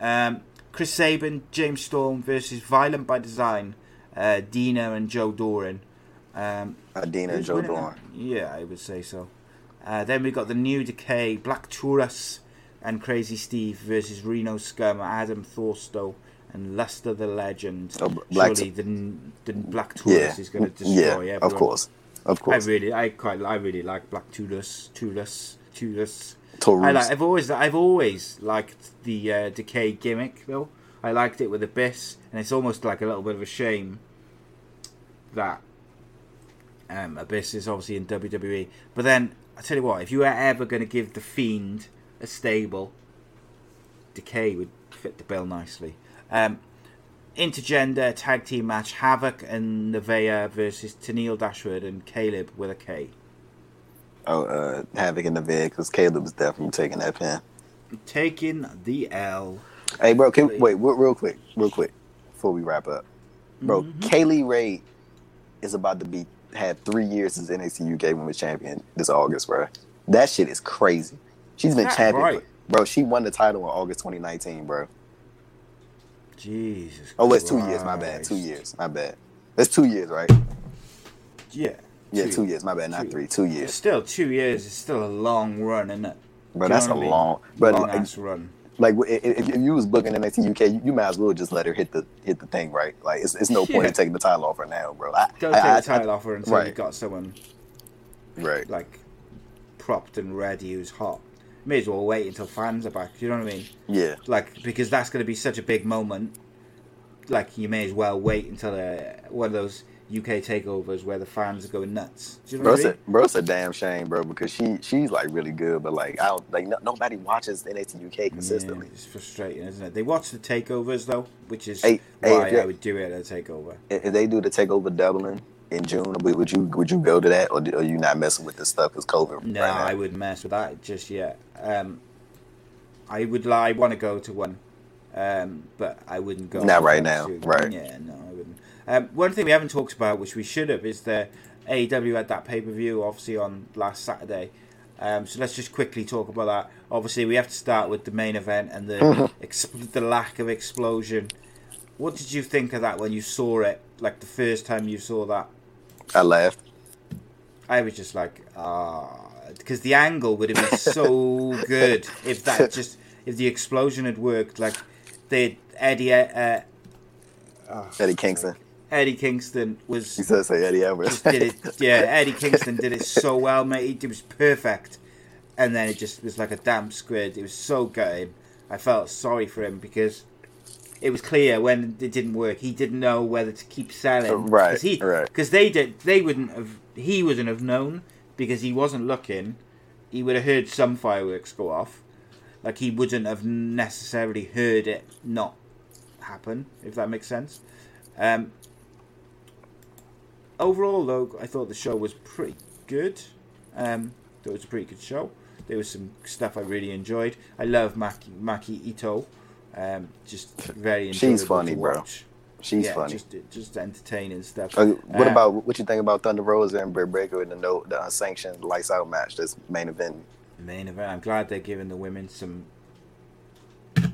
Um, Chris Sabin, James Storm versus Violent by Design, uh, Deaner and Joe Doering. Um, Adina and Joe that? Yeah, I would say so. Uh, then we got the New Decay, Black Taurus and Crazy Steve versus Reno Scum, Adam Thornstowe and Luster the Legend. Oh, Black Surely the, the Black Taurus Yeah, is going to destroy yeah, everyone. of course, of course. I really, I quite, I really like Black Taurus, Taurus, Taurus. I like. I've always, I've always liked the uh, Decay gimmick though. I liked it with Abyss, and it's almost like a little bit of a shame that um, Abyss is obviously in WWE. But then I tell you what, if you were ever going to give the Fiend a stable, Decay would fit the bill nicely. Um, intergender tag team match: Havok and Nevaeh versus Tenille Dashwood and Kaleb with a K. oh, uh, Havok in the vid because Kaleb's definitely taking that pin. Taking the L. Hey, bro, can, wait, real, real quick, real quick, before we wrap up, bro. Mm-hmm. Kay Lee Ray is about to be had three years as NXT UK Women's Champion this August, bro. That shit is crazy. She's been champion, right? bro. She won the title in August 2019, bro. Jesus. Oh, it's two years. My bad. Two years. My bad. It's two years, right? Yeah. Yeah, two years. My bad. Not Two. three. Two It's years, still two years. It's still a long run, isn't it? you That's a I long. But long like, run. like if, you was booking NXT UK, you, you might as well just let her hit the hit the thing, right? Like it's, it's no point in taking the title off her now, bro. I, Don't I- take I- the title off her until right. you've got someone Right. like propped and ready who's hot. May as well wait until fans are back. You know what I mean? Yeah. Like because that's going to be such a big moment. Like you may as well wait until uh, one of those UK takeovers where the fans are going nuts. Do you know Bro, it's a, bro, it's a damn shame, bro, because she she's like really good, but like I don't like no, nobody watches NXT UK consistently. Yeah, it's frustrating, isn't it? They watch the takeovers though, which is Hey, hey, why you- I would do it at a takeover. If they do the takeover Dublin in June, would would you would you go to that, or are you not messing with this stuff? Because COVID. No, right? I wouldn't mess with that just yet. Um, I would. I want to go to one, um, but I wouldn't go. Not right now, right. Yeah, no, I wouldn't. Um, one thing we haven't talked about, which we should have, is the AEW had that pay per view, obviously on last Saturday. Um, so let's just quickly talk about that. Obviously, we have to start with the main event and the ex- the lack of explosion. What did you think of that when you saw it? Like the first time you saw that, I laughed. I was just like, ah, because the angle would have been so good if that just if the explosion had worked. Like Eddie uh, Eddie Kingston. Eddie Kingston was He said say Eddie Edwards. did it. Yeah, Eddie Kingston did it so well, mate. It was perfect, and then it just was like a damn squid. It was so gutting. I felt sorry for him because it was clear when it didn't work. He didn't know whether to keep selling, Right, Cause he, right. Because they did. They wouldn't have. He wouldn't have known because he wasn't looking. He would have heard some fireworks go off. Like he wouldn't have necessarily heard it not happen, if that makes sense. Um, overall, though, I thought the show was pretty good. Um, it was a pretty good show. There was some stuff I really enjoyed. I love Maki, Maki Itoh. Um, just very She's funny, bro. She's yeah, funny. Just, just entertaining stuff. Uh, what Uh, about what you think about Thunder Rosa and Britt Baker in the no the unsanctioned lights out match that's main event? Main event? I'm glad they're giving the women some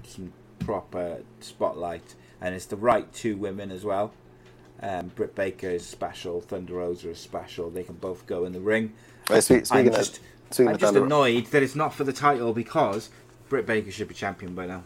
some proper spotlight. and it's the right two women as well. Um, Britt Baker is special, Thunder Rosa is special. They can both go in the ring. Right, speak, I'm of, just, I'm just annoyed that it's not for the title because Britt Baker should be champion by now.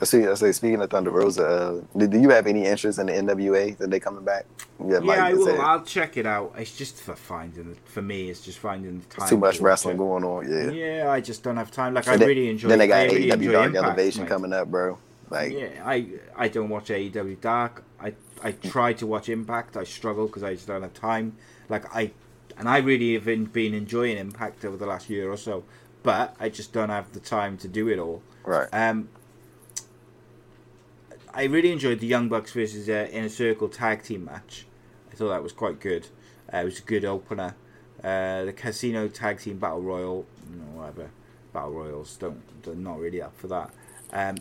I see. I say, speaking of Thunder Rosa, uh, do, do you have any interest in the NWA that they coming back? Yeah, I will. I'll check it out. It's just for finding. For me, it's just finding the time. too much wrestling going on. Yeah. Yeah, I just don't have time. Like And I then- really enjoy. Then they got really AEW Dark Impact, Elevation mate. coming up, bro. Like, Yeah, I I don't watch AEW Dark. I I try to watch Impact. I struggle because I just don't have time. Like I, and I really have been, been enjoying Impact over the last year or so, but I just don't have the time to do it all. right. Um, I really enjoyed the Young Bucks versus uh, Inner Circle tag team match. I thought that was quite good. Uh, it was a good opener. Uh, the Casino Tag Team Battle Royal, you know, whatever battle royals don't, they're not really up for that. Um,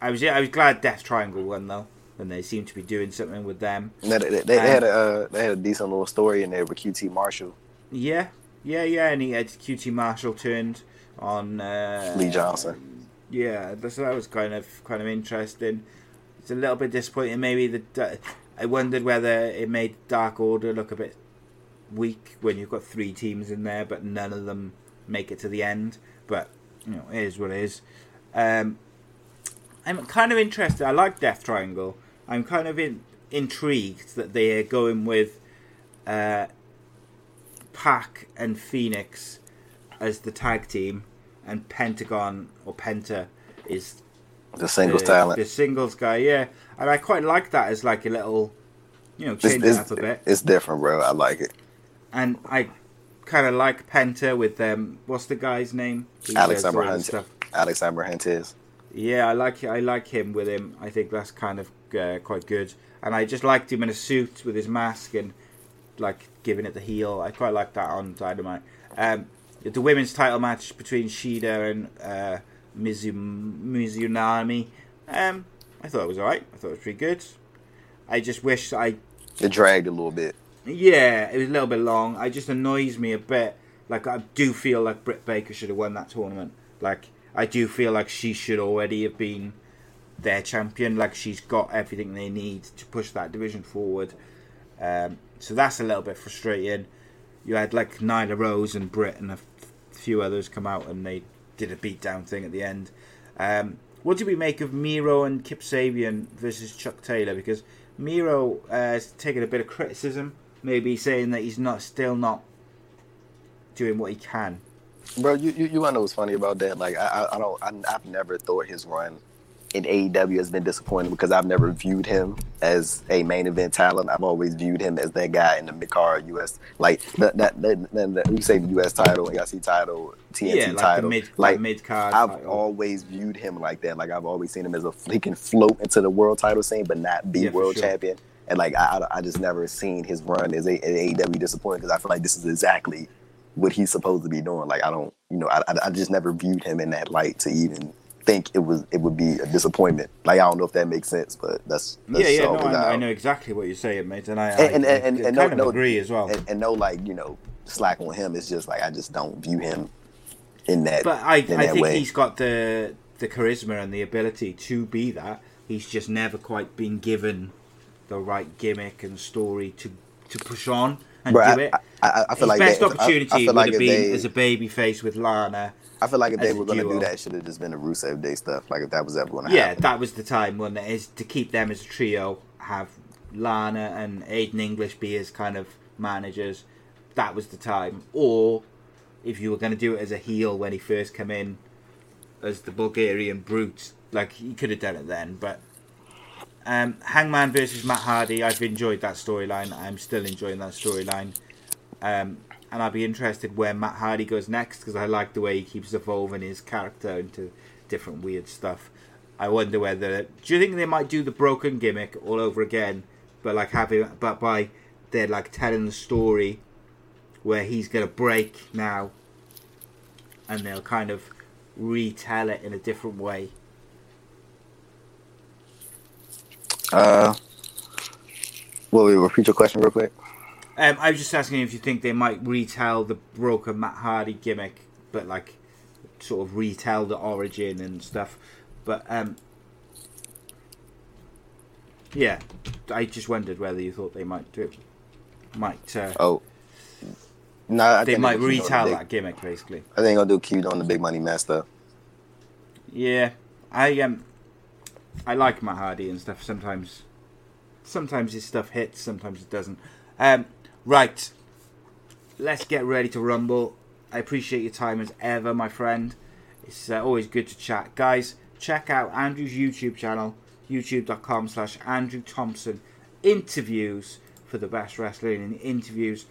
I was I was glad Death Triangle won though, and they seem to be doing something with them. They, they, they, they had a uh, they had a decent little story in there with QT Marshall, Yeah, yeah, yeah, and he had QT Marshall turned on uh, Lee Johnson. Yeah, so that was kind of kind of interesting. It's a little bit disappointing. Maybe the I wondered whether it made Dark Order look a bit weak when you've got three teams in there, but none of them make it to the end. But you know, it is what it is. Um, I'm kind of interested. I like Death Triangle. I'm kind of in, intrigued that they are going with uh, Pac and Fenix as the tag team, and Pentagon or Penta is The singles the, talent. the singles guy. Yeah, and I quite like that as like a little, you know, It's, change it it's, up a bit. it's different, bro. I like it. And I kind of like Penta with um, what's the guy's name? He Alex does all the Abrahantes. stuff. Alex Abrahantes. Yeah, I like I like him with him. I think that's kind of uh, quite good. And I just liked him in a suit with his mask and like giving it the heel. I quite like that on Dynamite. Um, the women's title match between Shida and uh, Mizu, Mizunami. Um, I thought it was alright. I thought it was pretty good. I just wish I It dragged a little bit. yeah, it was a little bit long. It just annoys me a bit. Like I do feel like Britt Baker should have won that tournament. Like I do feel like she should already have been their champion. Like she's got everything they need to push that division forward. Um, so that's a little bit frustrating. You had like Nyla Rose and Britt and a f- few others come out and they did a beatdown thing at the end. Um, what do we make of Miro and Kip Sabian versus Chuck Taylor? Because Miro uh, has taken a bit of criticism, maybe saying that he's not still not doing what he can. Bro, you, you, you know what's funny about that? Like, I, I, I don't, I, I've never thought his run in AEW has been disappointing because I've never viewed him as a main event talent. I've always viewed him as that guy in the mid card US, like that, that, that, that, that you say the US title, IC title, TNT yeah, like title. the mid, like, mid card. I've always viewed him like that. Like I've always seen him as a he can float into the world title scene, but not be Yeah, world sure. champion. And like I, I I just never seen his run as a AEW disappointing because I feel like this is exactly what he's supposed to be doing. Like I don't, you know, I, I just never viewed him in that light to even think it was it would be a disappointment. Like I don't know if that makes sense, but that's, that's yeah, yeah, no, I, I know exactly what you're saying, mate, and I, I, And and, I- and, I and kind no, of no, agree as well. And, and no, like you know, slack on him. It's just like I just don't view him in that. But I, I think way. he's got the the charisma and the ability to be that. He's just never quite been given the right gimmick and story to to push on and Bro, do I- it. I, I, I feel His like best that, opportunity I, I feel would like have been they, as a baby face with Lana. I feel like if they were going to do that, it should have just been a Rusev Day stuff. Like if that was ever going to Yeah, happen. Yeah, that was the time when it is to keep them as a trio, have Lana and Aiden English be as kind of managers. That was the time. Or if you were going to do it as a heel when he first came in as the Bulgarian brute, like he could have done it then. But um, Hangman versus Matt Hardy, I've enjoyed that storyline. I'm still enjoying that storyline. Um, and I'll be interested where Matt Hardy goes next because I like the way he keeps evolving his character into different weird stuff. I wonder whether do you think they might do the broken gimmick all over again, but like having but by they're like telling the story where he's gonna break now, and they'll kind of retell it in a different way. Uh, well, wait, repeat your question real quick. Um, I was just asking if you think they might retell the broken Matt Hardy gimmick, but like sort of retell the origin and stuff. But um, Yeah, I just wondered whether you thought they might do, might uh, Oh, no, I they might gonna keep doing retell the that gimmick basically. I think I'll do keep on the big money Master. Yeah, I um, I like Matt Hardy and stuff. Sometimes, sometimes his stuff hits, sometimes it doesn't. Um, right, let's get ready to rumble. I appreciate your time as ever, my friend. It's uh, always good to chat, guys. Check out Andrew's YouTube channel, youtube.com/slash Andrew Thompson. Interviews for the best wrestling and interviews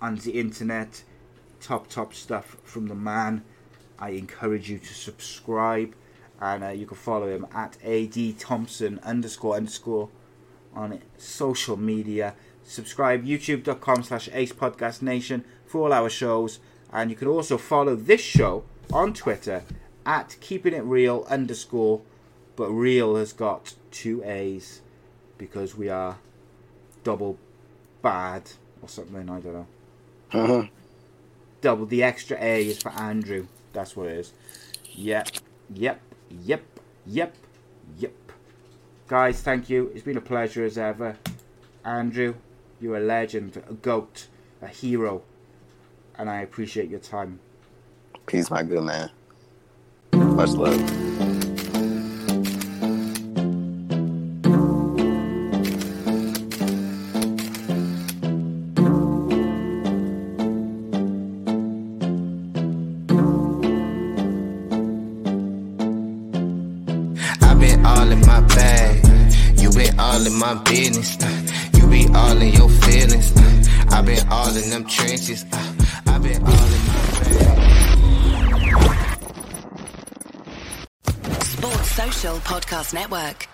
on the internet. Top top stuff from the man. I encourage you to subscribe and uh, you can follow him at ad thompson underscore underscore on social media subscribe youtube.com slash ace podcast nation for all our shows and you can also follow this show on twitter at keeping it real underscore but real has got two a's because we are double bad or something i don't know Mhm. double the extra A is for Andrew. That's what it is. Yep, yep, yep, yep, yep. Guys, thank you. It's been a pleasure as ever. Andrew, you're a legend, a goat, a hero, and I appreciate your time. Peace, my good man. Much love. I've been all in my bag. You been all in my business. All in your feelings. I've been all in them trenches. I've been all in my bag. Sports Social Podcast Network.